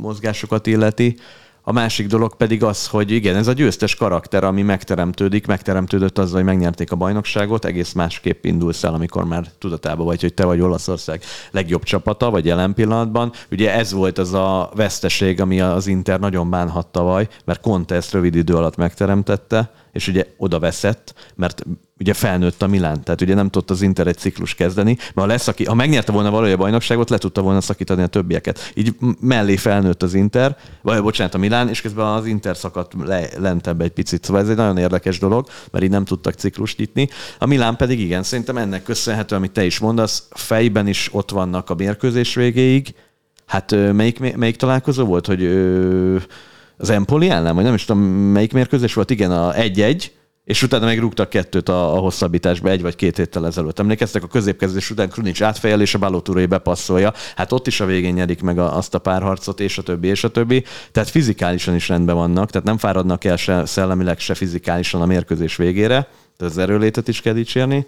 mozgásokat illeti. A másik dolog pedig az, hogy igen, ez a győztes karakter, ami megteremtődik, megteremtődött azzal, hogy megnyerték a bajnokságot, egész másképp indulsz el, amikor már tudatában vagy, hogy te vagy Olaszország legjobb csapata, vagy jelen pillanatban. Ugye ez volt az a veszteség, ami az Inter nagyon bánhatta tavaly, mert Conte ezt rövid idő alatt megteremtette, és ugye oda veszett, mert ugye felnőtt a Milán, tehát ugye nem tudott az Inter egy ciklus kezdeni, mert ha, leszaki, ha megnyerte volna valójában a bajnokságot, le tudta volna szakítani a többieket. Így mellé felnőtt az Inter, vagy bocsánat, a Milán, és közben az Inter szakadt le, lentebb egy picit. Szóval ez egy nagyon érdekes dolog, mert így nem tudtak ciklust nyitni. A Milán pedig igen, szerintem ennek köszönhető, amit te is mondasz, fejben is ott vannak a mérkőzés végéig. Hát melyik, melyik találkozó volt, hogy az Empoli ellen, vagy nem is tudom, melyik mérkőzés volt, igen, a 1-1, és utána meg rúgtak kettőt a, a hosszabbításba egy vagy két héttel ezelőtt. Emlékeztek, a középkezdés után Krunic átfejel, és a Balotúrai bepasszolja. Hát ott is a végén nyerik meg a, azt a párharcot, és a többi, és a többi. Tehát fizikálisan is rendben vannak, tehát nem fáradnak el se szellemileg, se fizikálisan a mérkőzés végére. Tehát az erőlétet is kell dicsérni.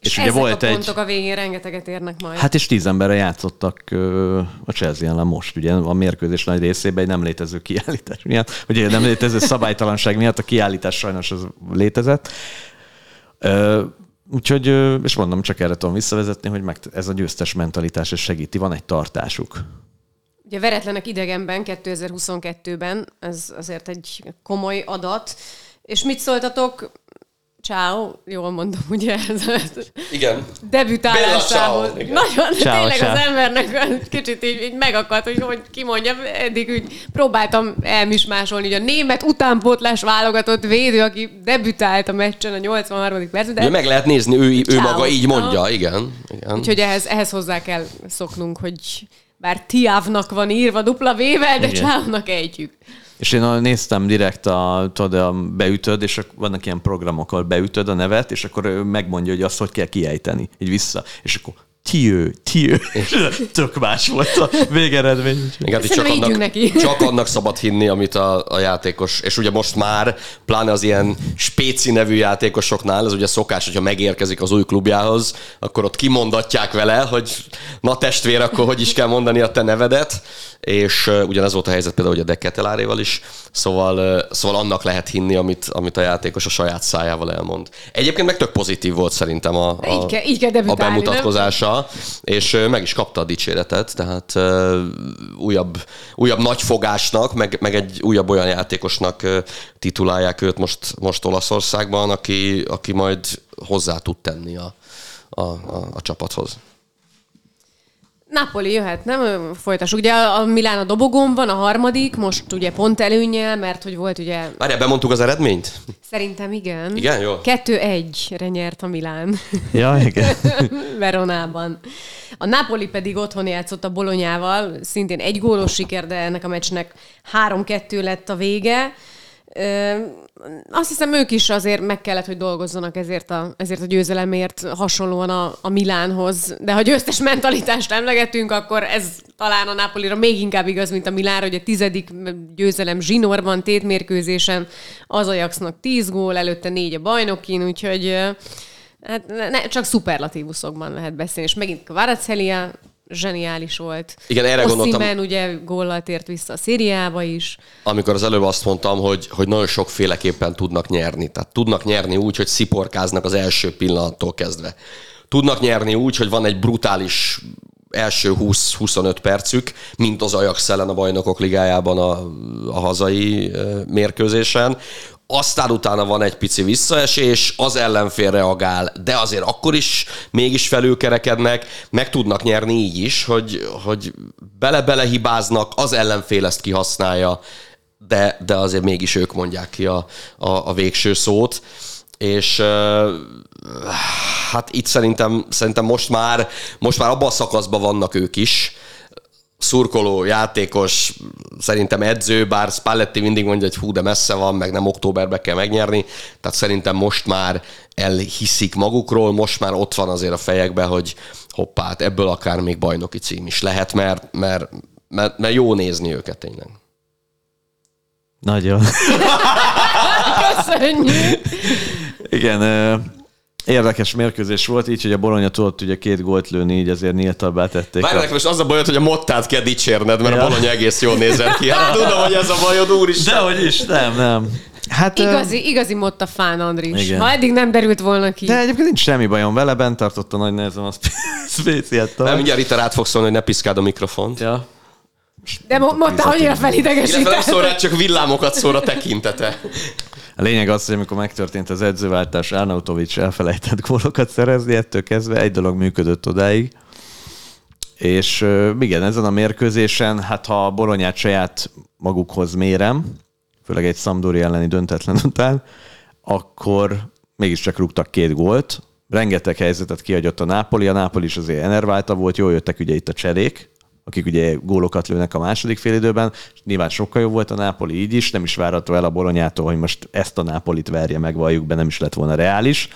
És, és ugye volt a pontok egy... a végén rengeteget érnek majd. Hát és tíz emberre játszottak ö, a Chelsea ellen most, ugye a mérkőzés nagy részében egy nem létező kiállítás miatt, ugye nem létező szabálytalanság miatt a kiállítás sajnos az létezett. Ö, úgyhogy, és mondom, csak erre tudom visszavezetni, hogy meg ez a győztes mentalitás, és segíti, van egy tartásuk. Ugye veretlenek idegenben 2022-ben, ez azért egy komoly adat. És mit szóltatok Ciao, jól mondom, ugye? Ez, Igen. Debütálásához. Nagyon, ciao, tényleg ciao. az embernek kicsit így, így megakadt, hogy hogy kimondjam, eddig úgy próbáltam elmismásolni, hogy a német utánpótlás válogatott védő, aki debütált a meccsen a 83. percben. De... meg lehet nézni, ő, ő maga így mondja, igen. igen. Úgyhogy ehhez, ehhez hozzá kell szoknunk, hogy bár Tiávnak van írva dupla vével, de Csávnak ejtjük. És én néztem direkt a, tudod, a beütöd, és vannak ilyen programok, ahol beütöd a nevet, és akkor ő megmondja, hogy azt hogy kell kiejteni, így vissza. És akkor Tiő, tiő. Tök más volt a végeredmény. Igen, hát csak annak, neki. csak annak szabad hinni, amit a, a játékos, és ugye most már, pláne az ilyen spéci nevű játékosoknál, ez ugye szokás, hogyha megérkezik az új klubjához, akkor ott kimondatják vele, hogy na testvér, akkor hogy is kell mondani a te nevedet, és ugyanez volt a helyzet például ugye a Deketeláréval is, szóval, szóval annak lehet hinni, amit, amit a játékos a saját szájával elmond. Egyébként meg tök pozitív volt szerintem a, a, Így kell- így kell a debütálni, nem? bemutatkozása, és meg is kapta a dicséretet, tehát újabb, újabb nagyfogásnak, meg, meg egy újabb olyan játékosnak titulálják őt most, most Olaszországban, aki, aki majd hozzá tud tenni a, a, a, a csapathoz. Napoli jöhet, nem? Folytassuk. Ugye a Milán a dobogón van, a harmadik, most ugye pont előnyel, mert hogy volt ugye, Várjál, bemondtuk az eredményt? szerintem igen. Igen, jó. 2-1-re nyert a Milán. Ja, igen. Veronában. A Napoli pedig otthon játszott a Bolonyával, szintén egy gólos siker, de ennek a meccsnek 3-2 lett a vége. Azt hiszem, ők is azért meg kellett, hogy dolgozzanak ezért a, ezért a győzelemért hasonlóan a, a Milánhoz. De ha győztes mentalitást emlegetünk, akkor ez talán a Napolira még inkább igaz, mint a Milánra, hogy a tizedik győzelem zsinórban, tétmérkőzésen, az Ajaxnak 10 gól, előtte négy a bajnokin, úgyhogy Hát ne, csak szuperlatívuszokban lehet beszélni, és megint Kvaratskhelia zseniális volt. Igen, erre gondoltam. Osimhen ugye góllal tért vissza a szériába is. amikor az előbb azt mondtam, hogy, hogy nagyon sokféleképpen tudnak nyerni. Tehát tudnak nyerni úgy, hogy sziporkáznak az első pillanattól kezdve. Tudnak nyerni úgy, hogy van egy brutális első 20-25 percük, mint az Ajax ellen a bajnokok ligájában a, a hazai mérkőzésen. Aztán utána van egy pici visszaesés, az ellenfél reagál, de azért akkor is mégis felülkerekednek, meg tudnak nyerni így is, hogy, hogy bele-bele hibáznak, az ellenfél ezt kihasználja, de, de azért mégis ők mondják ki a, a, a végső szót. És hát itt szerintem, szerintem most már, most már abban a szakaszban vannak ők is, szurkoló, játékos, szerintem edző, bár Spalletti mindig mondja, hogy hú, de messze van, meg nem októberbe kell megnyerni, tehát szerintem most már elhiszik magukról, most már ott van azért a fejekben, hogy hoppá, hát ebből akár még bajnoki cím is lehet, mert, mert, mert, mert jó nézni őket tényleg. Nagyon. Köszönjük! Igen, érdekes mérkőzés volt, így, hogy a Bologna tudott ugye két gólt lőni, így azért nyíltabbá tették. Várj, most az a bajod, hogy a mottát kell dicsérned, mert Ja. a Bologna egész jól nézett ki. Hát tudom, hogy ez a bajod, úristen. Dehogy is, nem, nem. Hát, Igazi, igazi motta fán, Andris. Igen. Ha eddig nem derült volna ki. De egyébként nincs semmi bajom vele, bent tartotta nagy nehezen a spéciát. Nem, mindjárt itt rád fog szólni, hogy ne piszkáld a mikrofont. Ja. De mo- Motta annyira Illetve nem felidegesített. szól rád, csak villámokat szól a tekintete. A lényeg az, hogy amikor megtörtént az edzőváltás, Arnautovics elfelejtett gólokat szerezni, ettől kezdve egy dolog működött odáig. És igen, ezen a mérkőzésen, hát ha a Bolonyát saját magukhoz mérem, főleg egy Sampdoria elleni döntetlen után, akkor mégiscsak rúgtak két gólt, rengeteg helyzetet kiadott a Nápoli, a Nápoli is azért enerválta volt, jól jöttek ugye itt a cserék, akik ugye gólokat lőnek a második félidőben, és nyilván sokkal jobb volt a Nápoli így is, nem is várható el a Bolonyától, hogy most ezt a Nápolit verje meg, valljuk be, nem is lett volna reális.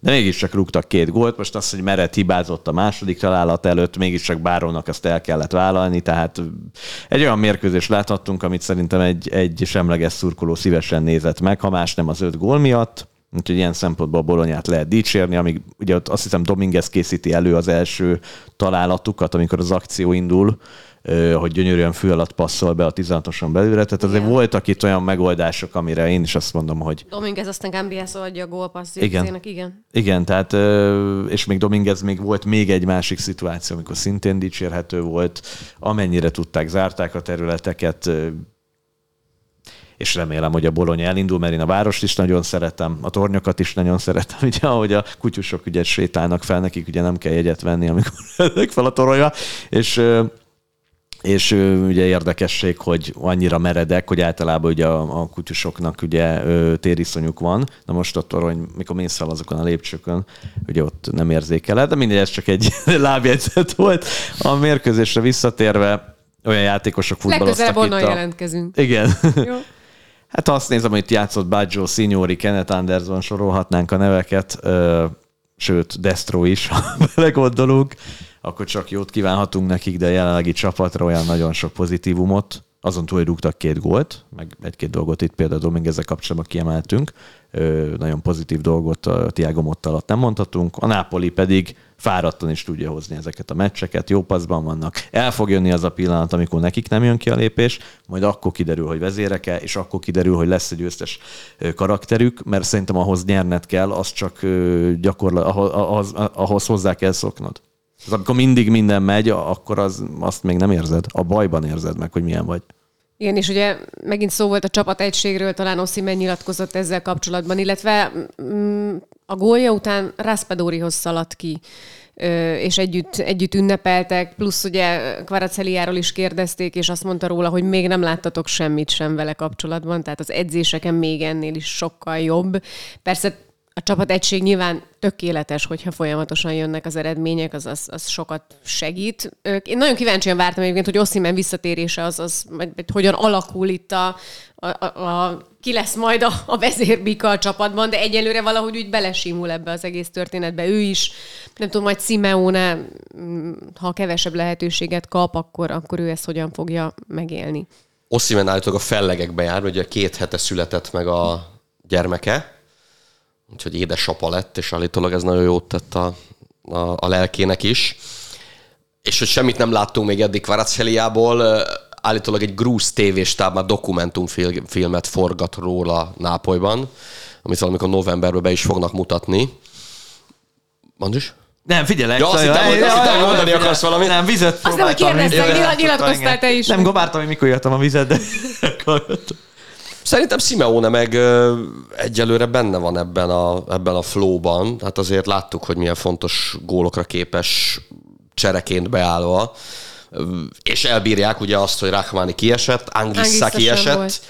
De mégiscsak rúgtak két gólt, most az, hogy Meret hibázott a második találat előtt, mégiscsak Bárónak azt el kellett vállalni, tehát egy olyan mérkőzést láthattunk, amit szerintem egy, egy semleges szurkoló szívesen nézett meg, ha más nem az öt gól miatt, Úgyhogy ilyen szempontból Bolonyát lehet dicsérni, amíg ugye ott azt hiszem Dominguez készíti elő az első találatukat, amikor az akció indul, hogy gyönyörűen fű alatt passzol be a 16-oson belőle. Tehát azért Igen. voltak itt olyan megoldások, amire én is azt mondom, hogy Dominguez aztán Gambiász adja a gólpassz Igen. Igen. igen, tehát, és még Dominguez még volt még egy másik szituáció, amikor szintén dicsérhető volt, amennyire tudták, zárták a területeket, és remélem, hogy a Bologna elindul, mert én a várost is nagyon szeretem, a tornyokat is nagyon szeretem, ugye, ahogy a kutyusok ugye sétálnak fel, nekik ugye nem kell jegyet venni, amikor jönnek fel a toronyra, és és ugye érdekesség, hogy annyira meredek, hogy általában ugye a, a kutyusoknak ugye tériszonyuk van. Na most a torony, mikor mész fel azokon a lépcsőkön, ugye ott nem érzékeled, de mindegy, ez csak egy lábjegyzet volt. A mérkőzésre visszatérve olyan játékosok Legközelebb futballoztak onnan itt a... jelentkezünk. Igen. Jó. Hát azt nézem, hogy itt játszott Baggio, Signori, Kenneth Anderson, sorolhatnánk a neveket, ö, sőt, Destro is, ha belegondolunk, akkor csak jót kívánhatunk nekik, de a jelenlegi csapatra olyan nagyon sok pozitívumot, azon túl, hogy rúgtak két gólt, meg egy-két dolgot itt például Dominguezzel kapcsolatban kiemeltünk. Ö, nagyon pozitív dolgot a Tiago Motta alatt nem mondhatunk. A Napoli pedig fáradtan is tudja hozni ezeket a meccseket, jó paszban vannak. El fog jönni az a pillanat, amikor nekik nem jön ki a lépés, majd akkor kiderül, hogy vezéreke, és akkor kiderül, hogy lesz egy győztes karakterük, mert szerintem ahhoz nyerned kell, az csak gyakorlat, ahhoz, ahhoz hozzá kell szoknod. Az amikor mindig minden megy, akkor az, azt még nem érzed. A bajban érzed meg, hogy milyen vagy. Igen, és ugye megint szó volt a csapat egységről, talán Oszi nyilatkozott ezzel kapcsolatban, illetve mm, a gólja után Raspadorihoz szaladt ki és együtt, együtt ünnepeltek, plusz ugye Kvaraceliáról is kérdezték, és azt mondta róla, hogy még nem láttatok semmit sem vele kapcsolatban, tehát az edzéseken még ennél is sokkal jobb. Persze a csapat egység nyilván tökéletes, hogyha folyamatosan jönnek az eredmények, az, az, az sokat segít. Én nagyon kíváncsian vártam egyébként, hogy Osszimen visszatérése az, az hogy hogyan alakul itt a, a, a, a ki lesz majd a, a vezérbika a csapatban, de egyelőre valahogy úgy belesimul ebbe az egész történetbe ő is. Nem tudom, majd Simeone, mm, ha kevesebb lehetőséget kap, akkor, akkor ő ezt hogyan fogja megélni. Osszimen állítólag a fellegekbe jár, ugye két hete született meg a gyermeke, úgyhogy édesapa lett, és állítólag ez nagyon jót tett a, a, a lelkének is. És hogy semmit nem láttunk még eddig Kvaraceliából, állítólag egy grúz tévéstáb már dokumentumfilmet forgat róla Nápolyban, amit valamikor novemberben be is fognak mutatni. Mondd is? Nem, figyelek. Ja, azt hittem, hogy, azt hittem, hogy mondani akarsz valamit. Nem, vizet Azt nem, hogy kérdeztem, nyilatkoztál te is. Nem, gobártam, hogy mikor jöttem a vizet, de Szerintem Simeone meg ö, egyelőre benne van ebben a, ebben a flowban. Hát azért láttuk, hogy milyen fontos gólokra képes csereként beállva. És elbírják ugye azt, hogy Rahmani kiesett, Anglissa kiesett. Volt.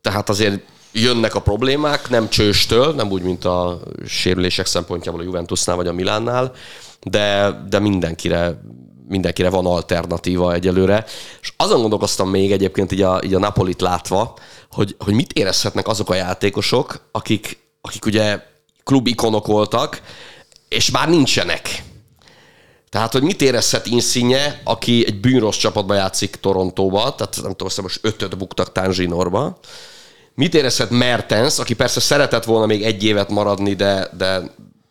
Tehát azért jönnek a problémák, nem csőstől, nem úgy, mint a sérülések szempontjából a Juventusnál vagy a Milánnál, de, de mindenkire mindenkire van alternatíva egyelőre. És azon gondolkoztam még egyébként így a, így a Napolit látva, hogy, hogy mit érezhetnek azok a játékosok, akik, akik ugye klubikonok voltak, és már nincsenek. Tehát, hogy mit érezhet Insigne, aki egy bűnrossz csapatba játszik Torontóba, tehát nem tudom, most ötöt buktak Tanginorba. Mit érezhet Mertens, aki persze szeretett volna még egy évet maradni, de, de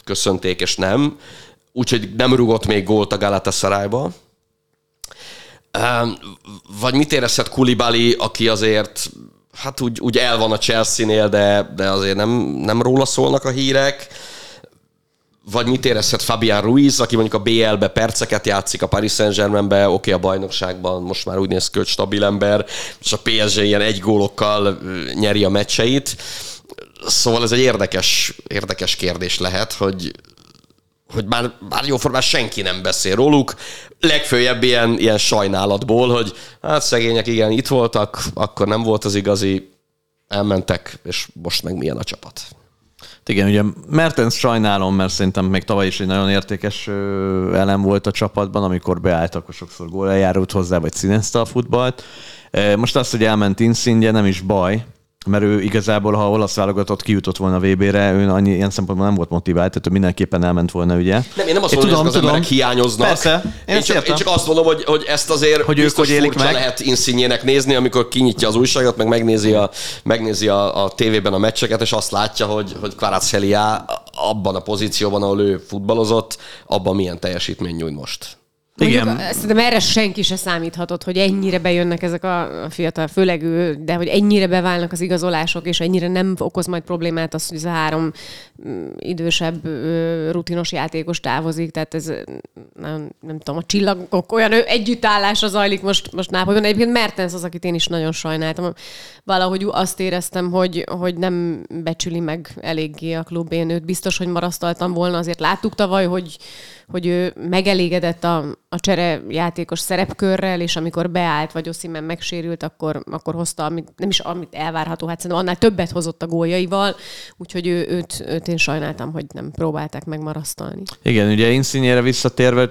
köszönték, és nem. Úgyhogy nem rugott még gólt a Galatasarayba. Vagy mit érezhet Kulibali, aki azért hát úgy, úgy el van a Chelsea-nél, de, de azért nem, nem róla szólnak a hírek. Vagy mit érezhet Fabian Ruiz, aki mondjuk a BL-be perceket játszik, a Paris Saint-Germainbe, oké, okay, a bajnokságban most már úgy néz ki, hogy stabil ember, és a PSG ilyen egy gólokkal nyeri a meccseit. Szóval ez egy érdekes, érdekes kérdés lehet, hogy hogy már, már jóformán senki nem beszél róluk, legfőjebb ilyen, ilyen sajnálatból, hogy hát szegények igen, itt voltak, akkor nem volt az igazi, elmentek, és most meg milyen a csapat. Igen, ugye Mertens sajnálom, mert szerintem még tavaly is egy nagyon értékes elem volt a csapatban, amikor beállt, akkor sokszor gól eljárult hozzá, vagy színezte a futballt. Most az, hogy elment Insigne, nem is baj, mert ő igazából, ha olasz válogatott kijutott volna VB-re, ő annyi ilyen szempontból nem volt motivált, tehát ő mindenképpen elment volna, ugye? Nem, én nem azt én mondom, tudom, hogy az emberek hiányoznak. Persze, én, én, csak, én csak azt mondom, hogy, hogy ezt azért hogy ők hogy élik meg. lehet inszínjének nézni, amikor kinyitja az újságot, meg megnézi a, megnézi a, a tévében a meccseket, és azt látja, hogy, hogy Kvaratskhelia abban a pozícióban, ahol ő futballozott, abban milyen teljesítmény nyújt most. Igen. Mondjuk, szerintem erre senki se számíthatott, hogy ennyire bejönnek ezek a fiatal, főleg ő, de hogy ennyire beválnak az igazolások, és ennyire nem okoz majd problémát az, hogy ez a három mm, idősebb, rutinos játékos távozik, tehát ez nem, nem tudom, a csillagok olyan együttállása zajlik most, most Nápolyban. Egyébként Mertens az, akit én is nagyon sajnáltam. Valahogy azt éreztem, hogy, hogy nem becsüli meg eléggé a klub. Én őt biztos, hogy marasztaltam volna, azért láttuk tavaly, hogy, hogy ő megelégedett a, a csere játékos szerepkörrel, és amikor beállt, vagy Oszimen megsérült, akkor, akkor hozta, amit, nem is amit elvárható, hát szerintem annál többet hozott a góljaival, úgyhogy ő, őt, őt én sajnáltam, hogy nem próbálták megmarasztalni. Igen, ugye Insigne-re visszatérve,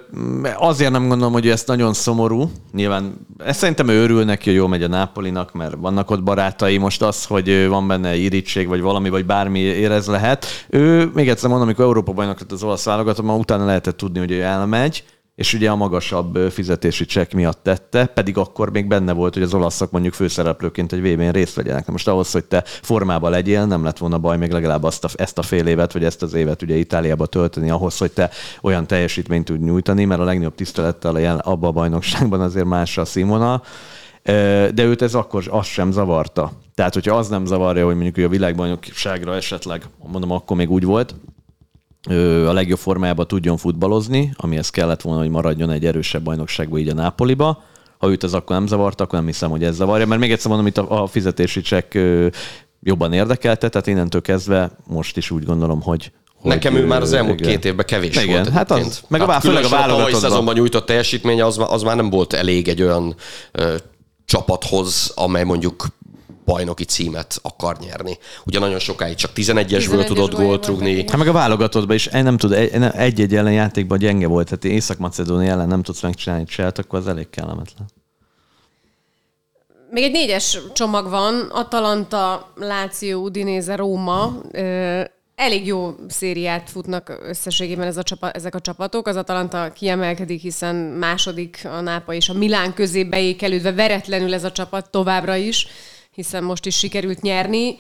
azért nem gondolom, hogy ezt nagyon szomorú. Nyilván ezt szerintem ő örül neki, hogy jól megy a Nápolinak, mert vannak ott barátai. Most az, hogy van benne irítség, vagy valami, vagy bármi érez lehet. Ő, még egyszer mondom, amikor Európa bajnok lett az olasz válogatott, utána lehetett tudni, hogy ő elmegy, és ugye a magasabb fizetési csekk miatt tette, pedig akkor még benne volt, hogy az olaszok mondjuk főszereplőként egy VB-n részt vegyenek. Na most ahhoz, hogy te formában legyél, nem lett volna baj még legalább azt a, ezt a fél évet, vagy ezt az évet ugye Itáliába tölteni ahhoz, hogy te olyan teljesítményt tud nyújtani, mert a legnagyobb tisztelettel abban a bajnokságban azért más a színvonal. De őt ez akkor azt sem zavarta. Tehát, hogyha az nem zavarja, hogy mondjuk a világbajnokságra esetleg, mondom, akkor még úgy volt, a legjobb formájában tudjon futballozni, amihez kellett volna, hogy maradjon egy erősebb bajnokságban így a Nápoliba. Ha őt ez akkor nem zavarta, akkor nem hiszem, hogy ez zavarja, mert még egyszer mondom, itt a, a fizetési csekk jobban érdekelte, tehát innentől kezdve most is úgy gondolom, hogy Nekem ő már az elmúlt igen. két évben kevés igen, volt. Hát az, meg a, hát főleg a válogatottban. A szezonban nyújtott teljesítménye az, az már nem volt elég egy olyan ö, csapathoz, amely mondjuk bajnoki címet akar nyerni. Ugye nagyon sokáig csak 11-esből tudott gólt rúgni. Hát meg a válogatottban is nem tud, egy-egy ellen játékban gyenge volt, tehát Észak-Macedónia ellen nem tudsz megcsinálni csinált, akkor az elég kellemetlen. Még egy négyes csomag van, Atalanta, Láció, Udinéze, Róma. Elég jó szériát futnak összességében ez a csapat, ezek a csapatok. Az Atalanta kiemelkedik, hiszen második a Nápa és a Milán közé beékelődve veretlenül ez a csapat továbbra is hiszen most is sikerült nyerni.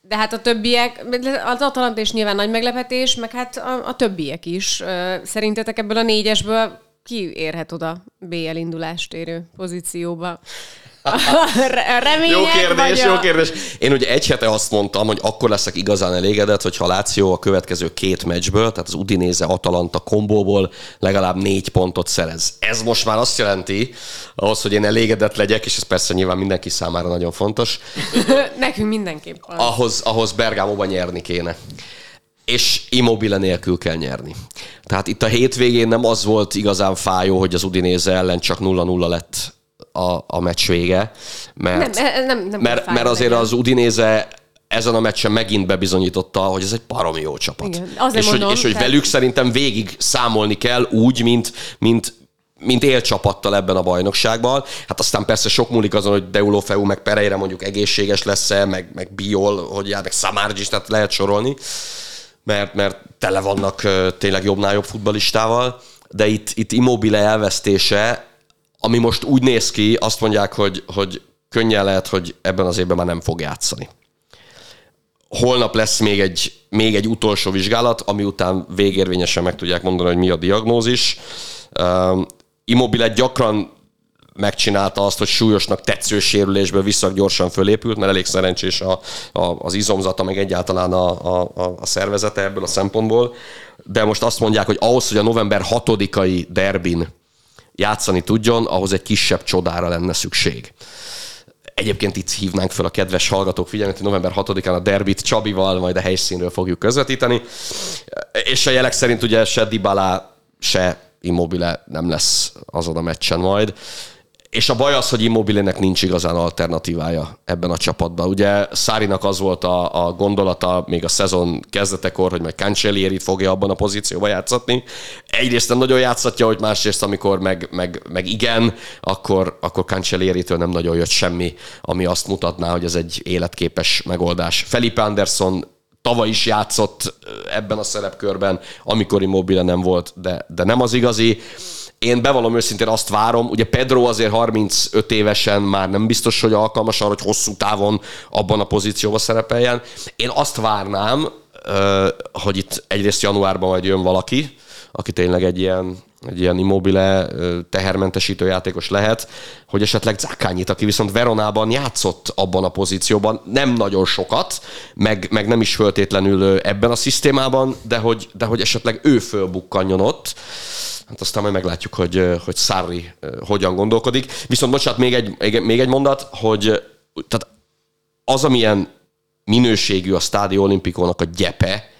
De hát a többiek, az Atalanta is nyilván nagy meglepetés, meg hát a, a többiek is. Szerintetek ebből a négyesből ki érhet oda BL indulást érő pozícióba? Jó kérdés, jó kérdés. Én ugye egy hete azt mondtam, hogy akkor leszek igazán elégedett, hogyha Láció a következő két meccsből, tehát az Udinéze Atalanta kombóból legalább négy pontot szerez. Ez most már azt jelenti, ahhoz, hogy én elégedett legyek, és ez persze nyilván mindenki számára nagyon fontos. Nekünk mindenképpen. Ahhoz, ahhoz Bergámóban nyerni kéne és immobile nélkül kell nyerni. Tehát itt a hétvégén nem az volt igazán fájó, hogy az Udinéze ellen csak 0-0 lett a, a meccs vége, mert, nem, nem, nem mert, mert azért az Udinéze ezen a meccsen megint bebizonyította, hogy ez egy baromi jó csapat. Igen, és, mondom, hogy, és hogy velük szerintem végig számolni kell úgy, mint, mint, mint élcsapattal ebben a bajnokságban. Hát aztán persze sok múlik azon, hogy Deulofeu meg Pereira mondjuk egészséges lesz-e, meg, meg Biol, hogy jár, meg Samárgyis, tehát lehet sorolni, mert, mert tele vannak tényleg jobbnál jobb futbalistával, de itt, itt Immobile elvesztése ami most úgy néz ki, azt mondják, hogy, hogy könnyen lehet, hogy ebben az évben már nem fog játszani. Holnap lesz még egy, még egy utolsó vizsgálat, ami után végérvényesen meg tudják mondani, hogy mi a diagnózis. Uh, Immobile gyakran megcsinálta azt, hogy súlyosnak tetsző sérülésből vissza gyorsan fölépült, mert elég szerencsés a, a, az izomzata, meg egyáltalán a, a, a szervezete ebből a szempontból. De most azt mondják, hogy ahhoz, hogy a november 6-ai derbin játszani tudjon, ahhoz egy kisebb csodára lenne szükség. Egyébként itt hívnánk fel a kedves hallgatók figyelmet, hogy november 6-án a derbit Csabival majd a helyszínről fogjuk közvetíteni. És a jelek szerint ugye se Dybala, se Immobile nem lesz azon a meccsen majd. És a baj az, hogy Immobilének nincs igazán alternatívája ebben a csapatban. Ugye Szárinak az volt a, a gondolata még a szezon kezdetekor, hogy majd Cancellieri fogja abban a pozícióban játszatni. Egyrészt nem nagyon játszatja, hogy másrészt, amikor meg, meg, meg igen, akkor, akkor Cancellieri-től nem nagyon jött semmi, ami azt mutatná, hogy ez egy életképes megoldás. Felipe Anderson tavaly is játszott ebben a szerepkörben, amikor Immobile nem volt, de, de nem az igazi én bevallom őszintén azt várom, ugye Pedro azért 35 évesen már nem biztos, hogy alkalmas arra, hogy hosszú távon abban a pozícióban szerepeljen. Én azt várnám, hogy itt egyrészt januárban majd jön valaki, aki tényleg egy ilyen, egy ilyen immobile tehermentesítő játékos lehet, hogy esetleg Zákányit, aki viszont Veronában játszott abban a pozícióban, nem nagyon sokat, meg, meg nem is föltétlenül ebben a szisztémában, de hogy, de hogy esetleg ő fölbukkanjon ott hát aztán majd meglátjuk, hogy, hogy Sarri hogyan gondolkodik. Viszont bocsánat, még egy, még egy mondat, hogy tehát az, amilyen minőségű a Stádio Olimpikónak a gyepe,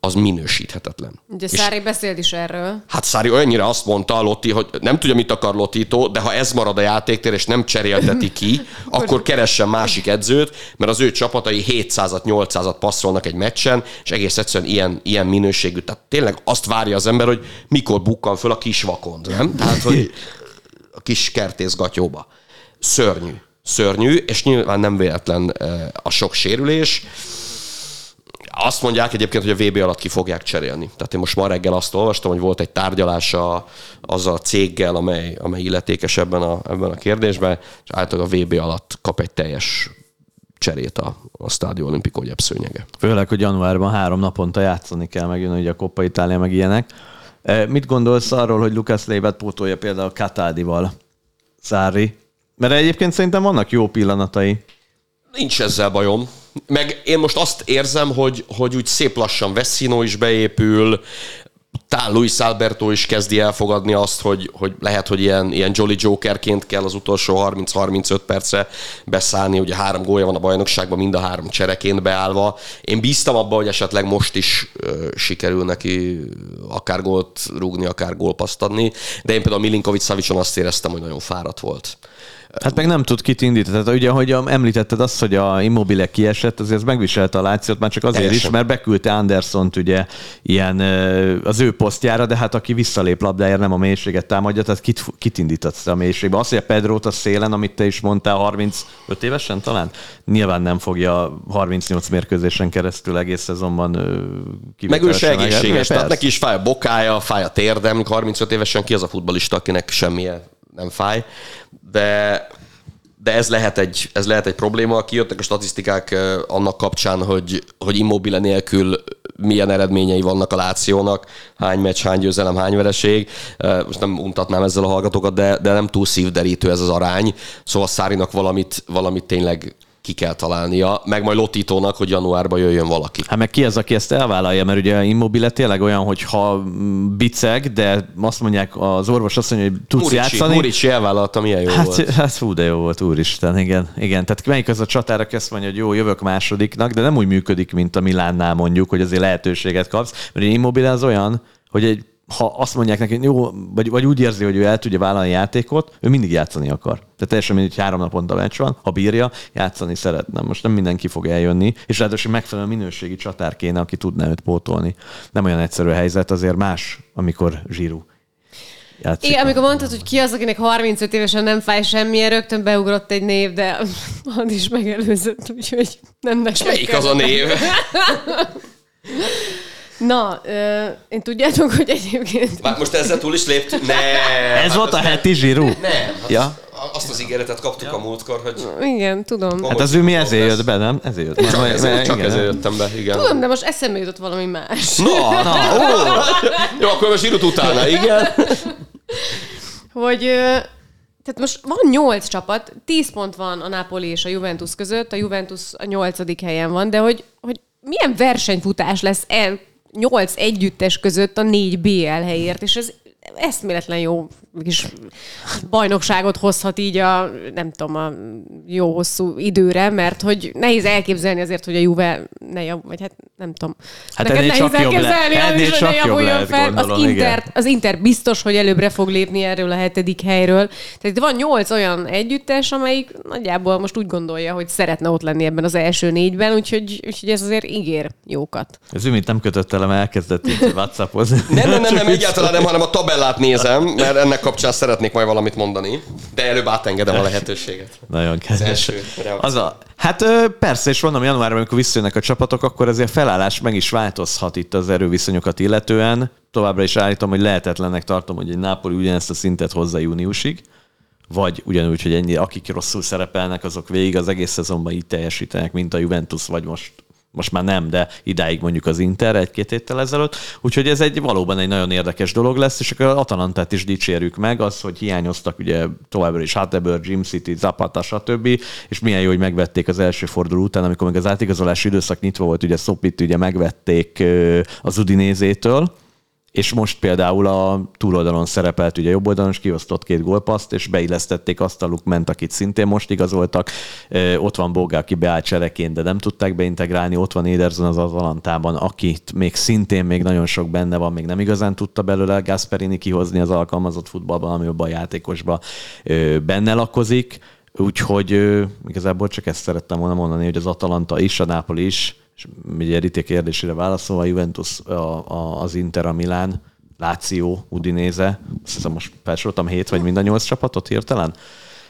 az minősíthetetlen. Ugye Szári beszélt is erről. Hát Szári olyannyira azt mondta Lotti, hogy nem tudja, mit akar Lotito, de ha ez marad a játéktér, és nem cserélteti ki, akkor keressen másik edzőt, mert az ő csapatai 700-at, 800-at passzolnak egy meccsen, és egész egyszerűen ilyen, ilyen minőségű. Tehát tényleg azt várja az ember, hogy mikor bukkan föl a kis vakond, nem? Tehát, hogy a kis kertészgatyóba. Szörnyű. Szörnyű, és nyilván nem véletlen eh, a sok sérülés Azt mondják egyébként, hogy a VB alatt ki fogják cserélni. Tehát én most ma reggel azt olvastam, hogy volt egy tárgyalása az a céggel, amely, amely illetékes ebben a, ebben a kérdésben, és általában a VB alatt kap egy teljes cserét a, a Stádió Olimpico gyepszőnyege. Főleg, hogy januárban három naponta játszani kell, megjön ugye a Coppa Itália, meg ilyenek. E, Mit gondolsz arról, hogy Lucas Leibet pótolja például Katádival Szári? Mert egyébként szerintem vannak jó pillanatai. Nincs ezzel bajom. Meg én most azt érzem, hogy, hogy úgy szép lassan Veszino is beépül, talán Luis Alberto is kezdi elfogadni azt, hogy, hogy lehet, hogy ilyen, ilyen Jolly Jokerként kell az utolsó 30-35 percre beszállni. Ugye három gólja van a bajnokságban, mind a három csereként beállva. Én bíztam abba, hogy esetleg most is ö, sikerül neki akár gólt rúgni, akár gólpaszt adni, de én például Milinkovic Szavicson azt éreztem, hogy nagyon fáradt volt. Hát meg nem tud kit indítani. Tehát ugye, ahogy említetted azt, hogy a Immobile kiesett, azért ez megviselte a Lációt, már csak azért Teljesen. is, mert beküldte Andersont ugye ilyen az ő posztjára, de hát aki visszalép labdájára nem a mélységet támadja, tehát kit, kit indítatsz a mélységbe. Azt, hogy a Pedrót a szélen, amit te is mondtál, 35 évesen talán, nyilván nem fogja 38 mérkőzésen keresztül egész szezonban Meg ő se egészséges, tehát neki is fáj a bokája, fáj a térdem, 35 évesen ki az a futbalista, akinek semmilyen nem fáj, de de ez lehet, egy, ez lehet egy probléma. Kijöttek a statisztikák annak kapcsán, hogy, hogy immobile nélkül milyen eredményei vannak a Lációnak, hány meccs, hány győzelem, hány vereség. Most nem untatnám ezzel a hallgatókat, de, de nem túl szívderítő ez az arány. Szóval Szárinak valamit, valamit tényleg ki kell találnia, meg majd Lotitónak, hogy januárban jöjjön valaki. Hát meg ki az, aki ezt elvállalja, mert ugye Immobile tényleg olyan, hogy ha biceg, de azt mondják, az orvos azt mondja, hogy tudsz Murici, játszani. Murici elvállalta, milyen jó Hát, volt. hát fú, de jó volt, úristen, igen. igen. Tehát melyik az a csatár, aki azt mondja, hogy jó, jövök másodiknak, de nem úgy működik, mint a Milánnál mondjuk, hogy azért lehetőséget kapsz. Mert Immobile az olyan, hogy egy, ha azt mondják neki, hogy jó, vagy, vagy úgy érzi, hogy ő el tudja vállalni a játékot, ő mindig játszani akar. Tehát teljesen mindegy, hogy három naponta meccs van, ha bírja, játszani szeretne. Most nem mindenki fog eljönni, és ráadásul megfelelő minőségi csatár kéne, aki tudná őt pótolni. Nem olyan egyszerű a helyzet, azért más, amikor zsíru. Játszik. Igen, amikor mondtad, hogy ki az, akinek 35 évesen nem fáj semmilyen, rögtön beugrott egy név, de az is megelőzött, úgyhogy nem neked Melyik az a név? Na, ö, én tudjátok, hogy egyébként... Már most ezzel túl is léptünk? Ne! Ez volt a heti zsíru? Nem. Ja. Azt az ígéretet kaptuk a múltkor, hogy... Igen, tudom. Hát az ő mi ezért jött be, nem? Ezért jött. Csak, Mert- ezért, csak ezért jöttem be, igen. Tudom, de most eszembe jutott valami más. Na, na, ó! Jó, akkor most írut utána, igen. hogy tehát most van nyolc csapat, tíz pont van a Napoli és a Juventus között, a Juventus a nyolcadik helyen van, de hogy, hogy milyen versenyfutás lesz el nyolc együttes között a négy BL helyért, és ez eszméletlen jó kis bajnokságot hozhat így a, nem tudom, a jó hosszú időre, mert hogy nehéz elképzelni azért, hogy a Juve ne jav, vagy hát nem tudom. Hát Neked ennél nehéz csak elképzelni, az Ennél csak ne jobb javuljon lehet, fel. gondolom, az, igen. Inter, az Inter biztos, hogy előbbre fog lépni erről a hetedik helyről. Tehát itt van nyolc olyan együttes, amelyik nagyjából most úgy gondolja, hogy szeretne ott lenni ebben az első négyben, úgyhogy, úgyhogy ez azért ígér jókat. Ez ő, mint nem kötött elkezdett így whatsappozni. Nem, nem, nem, nem, egyáltalán nem, hanem a tabellát nézem, mert ennek kapcsán szeretnék majd valamit mondani. De előbb átengedem a lehetőséget. Nagyon kedves. Az a, hát persze, és mondom, januárban, amikor visszajönnek a csapatok, akkor azért felállás meg is változhat itt az erőviszonyokat illetően. Továbbra is állítom, hogy lehetetlennek tartom, hogy egy Nápoli ugyanezt a szintet hozza júniusig, vagy ugyanúgy, hogy ennyi, akik rosszul szerepelnek, azok végig az egész szezonban így teljesítenek, mint a Juventus, vagy most most már nem, de idáig mondjuk az Inter egy-két héttel ezelőtt. Úgyhogy ez egy valóban egy nagyon érdekes dolog lesz, és akkor Atalantát is dicsérjük meg, az, hogy hiányoztak ugye továbbra is Hateber, Jim City, Zapata, stb. És milyen jó, hogy megvették az első forduló után, amikor még az átigazolási időszak nyitva volt, ugye Szopit ugye megvették az Udinézétől, és most például a túloldalon szerepelt, ugye jobb oldalon, és kiosztott két gólpaszt, és beillesztették azt a Lukment, akit szintén most igazoltak. Ott van Boga, aki beállt csereként, de nem tudták beintegrálni. Ott van Ederson az Atalantában, akit még szintén még nagyon sok benne van, még nem igazán tudta belőle Gasperini kihozni az alkalmazott futballban, ami a játékosban ö, benne lakozik. Úgyhogy igazából csak ezt szerettem volna mondani, hogy az Atalanta is, a Napoli is, és ugye Rité kérdésére válaszolva, a Juventus, a, a, az Inter, a Milán, Láció, Udinéze, azt hiszem most felsoroltam hét vagy mind a nyolc csapatot hirtelen? Nem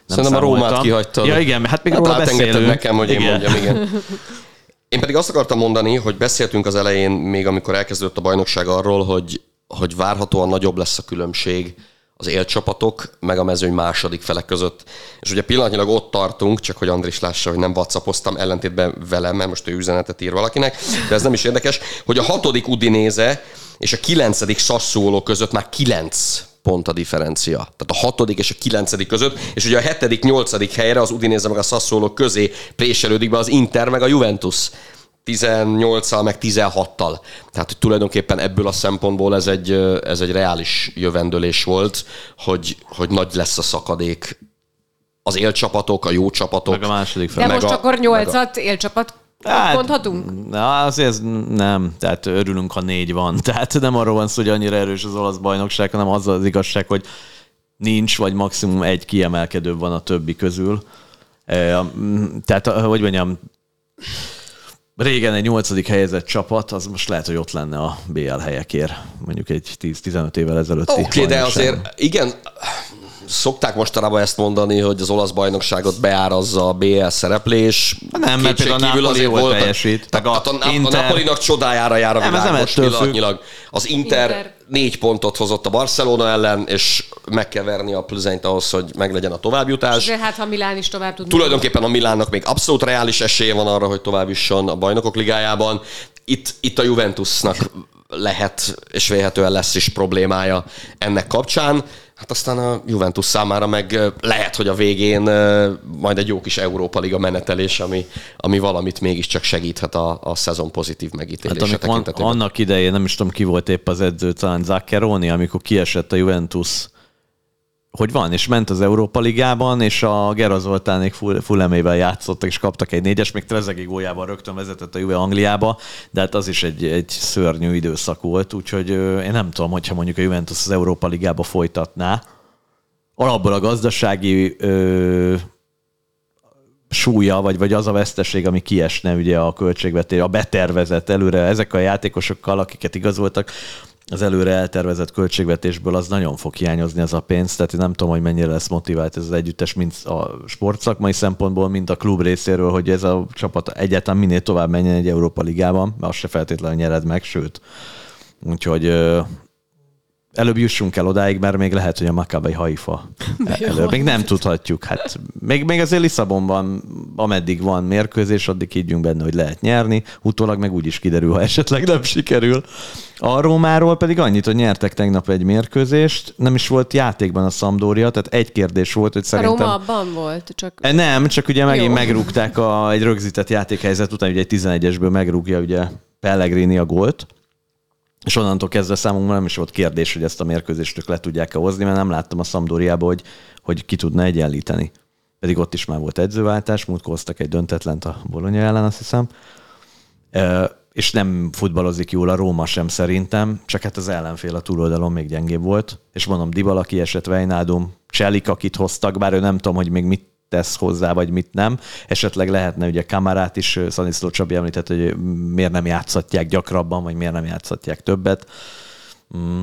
Szerintem a Rómát számoltam. kihagytad. Ja igen, hát még Hát róla beszélünk. nekem, hogy én mondjam, igen. Én pedig azt akartam mondani, hogy beszéltünk az elején, még amikor elkezdődött a bajnokság arról, hogy, hogy várhatóan nagyobb lesz a különbség az élcsapatok, meg a mezőny második felek között. És ugye pillanatnyilag ott tartunk, csak hogy Andris lássa, hogy nem whatsappoztam ellentétben velem, mert most ő üzenetet ír valakinek, de ez nem is érdekes, hogy a hatodik Udinéze és a kilencedik Sassuolo között már kilenc pont a differencia. Tehát a hatodik és a kilencedik között, és ugye a hetedik, nyolcadik helyre az Udinéze meg a Sassuolo közé préselődik be az Inter meg a Juventus. 18-al, meg 16-tal. Tehát hogy tulajdonképpen ebből a szempontból ez egy, ez egy reális jövendőlés volt, hogy, hogy nagy lesz a szakadék az élcsapatok, a jó csapatok. Meg a második De fel. meg most a- akkor meg nyolcat élcsapat Hát, mondhatunk? Na, azért nem. Tehát örülünk, ha négy van. Tehát nem arról van szó, hogy annyira erős az olasz bajnokság, hanem az az igazság, hogy nincs, vagy maximum egy kiemelkedő van a többi közül. Tehát, hogy mondjam, régen egy nyolcadik helyezett csapat, az most lehet, hogy ott lenne a BL helyekért, mondjuk egy 10-15 évvel ezelőtti Oké, okay, de azért igen, szokták mostanában ezt mondani, hogy az olasz bajnokságot beárazza a BL szereplés. Nem, mert például a Napoli jól teljesít. Tehát a, a a, a, Inter- Napolinak csodájára jár a világ most pillanatnyilag. Az Inter, Inter. négy pontot hozott a Barcelona ellen, és meg kell verni a plüzenyt ahhoz, hogy meglegyen a továbbjutás. De hát, ha Milán is tovább tud. Tulajdonképpen a Milánnak még abszolút reális esélye van arra, hogy tovább jusson a bajnokok ligájában. Itt, itt a Juventusnak lehet, és vélhetően lesz is problémája ennek kapcsán. Hát aztán a Juventus számára meg lehet, hogy a végén majd egy jó kis Európa Liga menetelés, ami, ami valamit mégiscsak segíthet a, a szezon pozitív Hát megítélése an, tekintetében. annak idején, nem is tudom ki volt épp az edző, talán Zaccheroni, amikor kiesett a Juventus, hogy van, és ment az Európa Ligában, és a Gera Zoltánék full, fullemével játszottak, és kaptak egy négyes, még Trezegi góljában rögtön vezetett a Juve Angliába, de hát az is egy, egy szörnyű időszak volt, úgyhogy én nem tudom, hogyha mondjuk a Juventus az Európa Ligába folytatná, alapból a gazdasági ö, súlya, vagy, vagy az a veszteség, ami kiesne ugye a költségvetés, a betervezett előre ezek a játékosokkal, akiket igazoltak, az előre eltervezett költségvetésből az nagyon fog hiányozni ez a pénz, tehát én nem tudom, hogy mennyire lesz motivált ez az együttes, mind a sportszakmai szempontból, mind a klub részéről, hogy ez a csapat egyáltalán minél tovább menjen egy Európa Ligában, mert azt se feltétlenül nyered meg, sőt. Úgyhogy előbb jussunk el odáig, mert még lehet, hogy a Maccabi Haifa előbb. Még nem tudhatjuk. Hát még, még azért Lisszabonban, ameddig van mérkőzés, addig higgyünk benne, hogy lehet nyerni. Utólag meg úgy is kiderül, ha esetleg nem sikerül. A Rómáról pedig annyit, hogy nyertek tegnap egy mérkőzést. Nem is volt játékban a Sampdoria, tehát egy kérdés volt, hogy A szerintem... Róma abban volt, csak E, Nem, csak ugye megint Jó. megrúgták a, egy rögzített játékhelyzet után, ugye egy 11-esből megrúgja ugye Pellegrini a gólt, és onnantól kezdve számunkra nem is volt kérdés, hogy ezt a mérkőzést ők le tudják-e hozni, mert nem láttam a Sampdoriába, hogy, hogy ki tudna egyenlíteni. Pedig ott is már volt edzőváltás, múltkor hoztak egy döntetlent a Bologna ellen, azt hiszem. E, és nem futballozik jól a Róma sem szerintem, csak hát az ellenfél a túloldalon még gyengébb volt. És mondom, Dybala kiesett, Wijnaldum, Cselik, akit hoztak, bár ő nem tudom, hogy még mit tesz hozzá, vagy mit nem. Esetleg lehetne ugye Kamarát is, Szaniszló Csabi említett, hogy miért nem játszhatják gyakrabban, vagy miért nem játszhatják többet. Mm.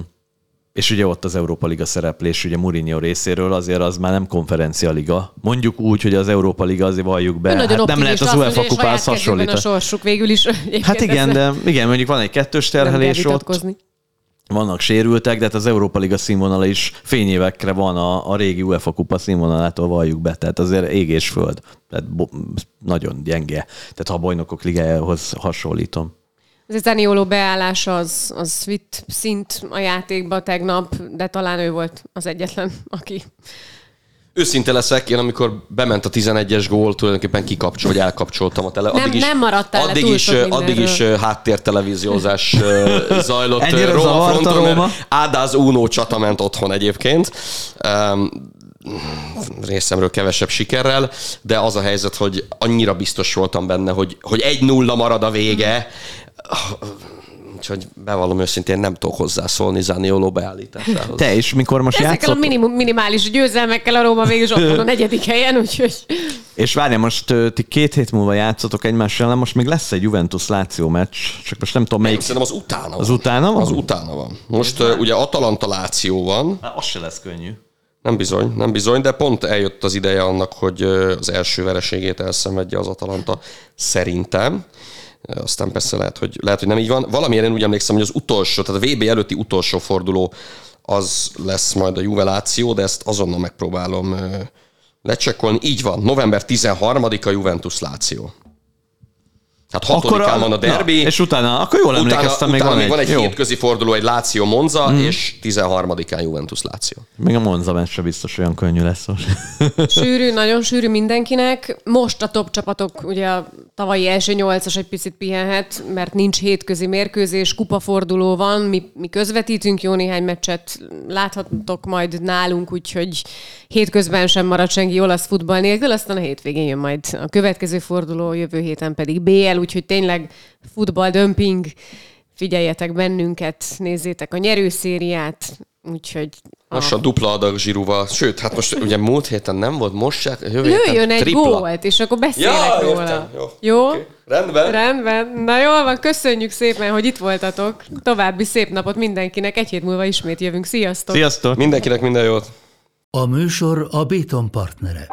És ugye ott az Európa Liga szereplés, ugye Mourinho részéről azért az már nem konferencia liga. Mondjuk úgy, hogy az Európa Liga azért valljuk be. Hát nem lehet az UEFA kupához hasonlítani. a sorsuk végül is. Hát igen, de igen, mondjuk van egy kettős terhelés ott. Vannak sérültek, de hát az Európa Liga színvonala is fényévekre van a, a régi UEFA kupa színvonalától valljuk be, tehát azért ég föld. Tehát bo- nagyon gyenge. Tehát ha a bajnokok ligájához hasonlítom. Az Zanioló beállása az, az vitt szint a játékba tegnap, de talán ő volt az egyetlen, aki Őszinte leszek, én amikor bement a 11-es gól, tulajdonképpen kikapcsol, vagy elkapcsoltam a tele. Nem- addig is, nem maradtál le addig túl is, addig is háttértelevíziózás zajlott Ennyire Róma fronton, mert Róma? Ádáz Uno csata ment otthon egyébként. Um, részemről kevesebb sikerrel, de az a helyzet, hogy annyira biztos voltam benne, hogy, hogy egy nulla marad a vége, úgyhogy bevallom őszintén nem tudok hozzászólni Zanioló beállításához. Te is, mikor most ezekkel a játszott, minimum, minimális győzelmekkel a Róma végül is ott van a negyedik helyen, úgyhogy és várjál, most ti két hét múlva játszotok egymás ellen, most még lesz egy Juventus-Láció meccs, csak most nem tudom melyik. Szerintem az utána van. Az utána van? Az utána van. Most uh, ugye Atalanta Láció van, Hát, az se lesz könnyű. nem bizony, nem bizony, de pont eljött az ideje annak, hogy az első vereségét elszenvedje az Atalanta szerintem. Aztán persze lehet, hogy, lehet, hogy nem így van. Valamiért én úgy emlékszem, hogy az utolsó, tehát a VB előtti utolsó forduló az lesz majd a Juveláció, de ezt azonnal megpróbálom lecsekkolni. Így van, november 13-a Juventus Láció. Hát hatodikán van a derbi. Na, és utána, akkor jól utána, emlékeztem, utána még még van egy jó. hétközi forduló, egy Láció Monza, mm. és 13-án Juventus Láció. Még a Monza meccs se biztos olyan könnyű lesz most. Sűrű, nagyon sűrű mindenkinek. Most a top csapatok, ugye a tavalyi első nyolcas egy picit pihenhet, mert nincs hétközi mérkőzés, kupaforduló van, mi, mi közvetítünk jó néhány meccset, láthatok majd nálunk, úgyhogy hétközben sem marad senki olasz futball nélkül, aztán a hétvégén jön majd a következő forduló, jövő héten pedig BL, úgyhogy tényleg futball dömping, figyeljetek bennünket, nézzétek a nyerőszériát, úgyhogy Most a dupla adag zsíruval, sőt, hát most ugye múlt héten nem volt, most se, jövő héten Lőjön egy tripla. gólt, és akkor beszélek Ja, róla. értem, jó. Jó? Oké. Rendben. Rendben. Na jól van, köszönjük szépen, hogy itt voltatok. További szép napot mindenkinek. Egy hét múlva ismét jövünk. Sziasztok! Sziasztok! Mindenkinek minden jót. A műsor a Béton partnere.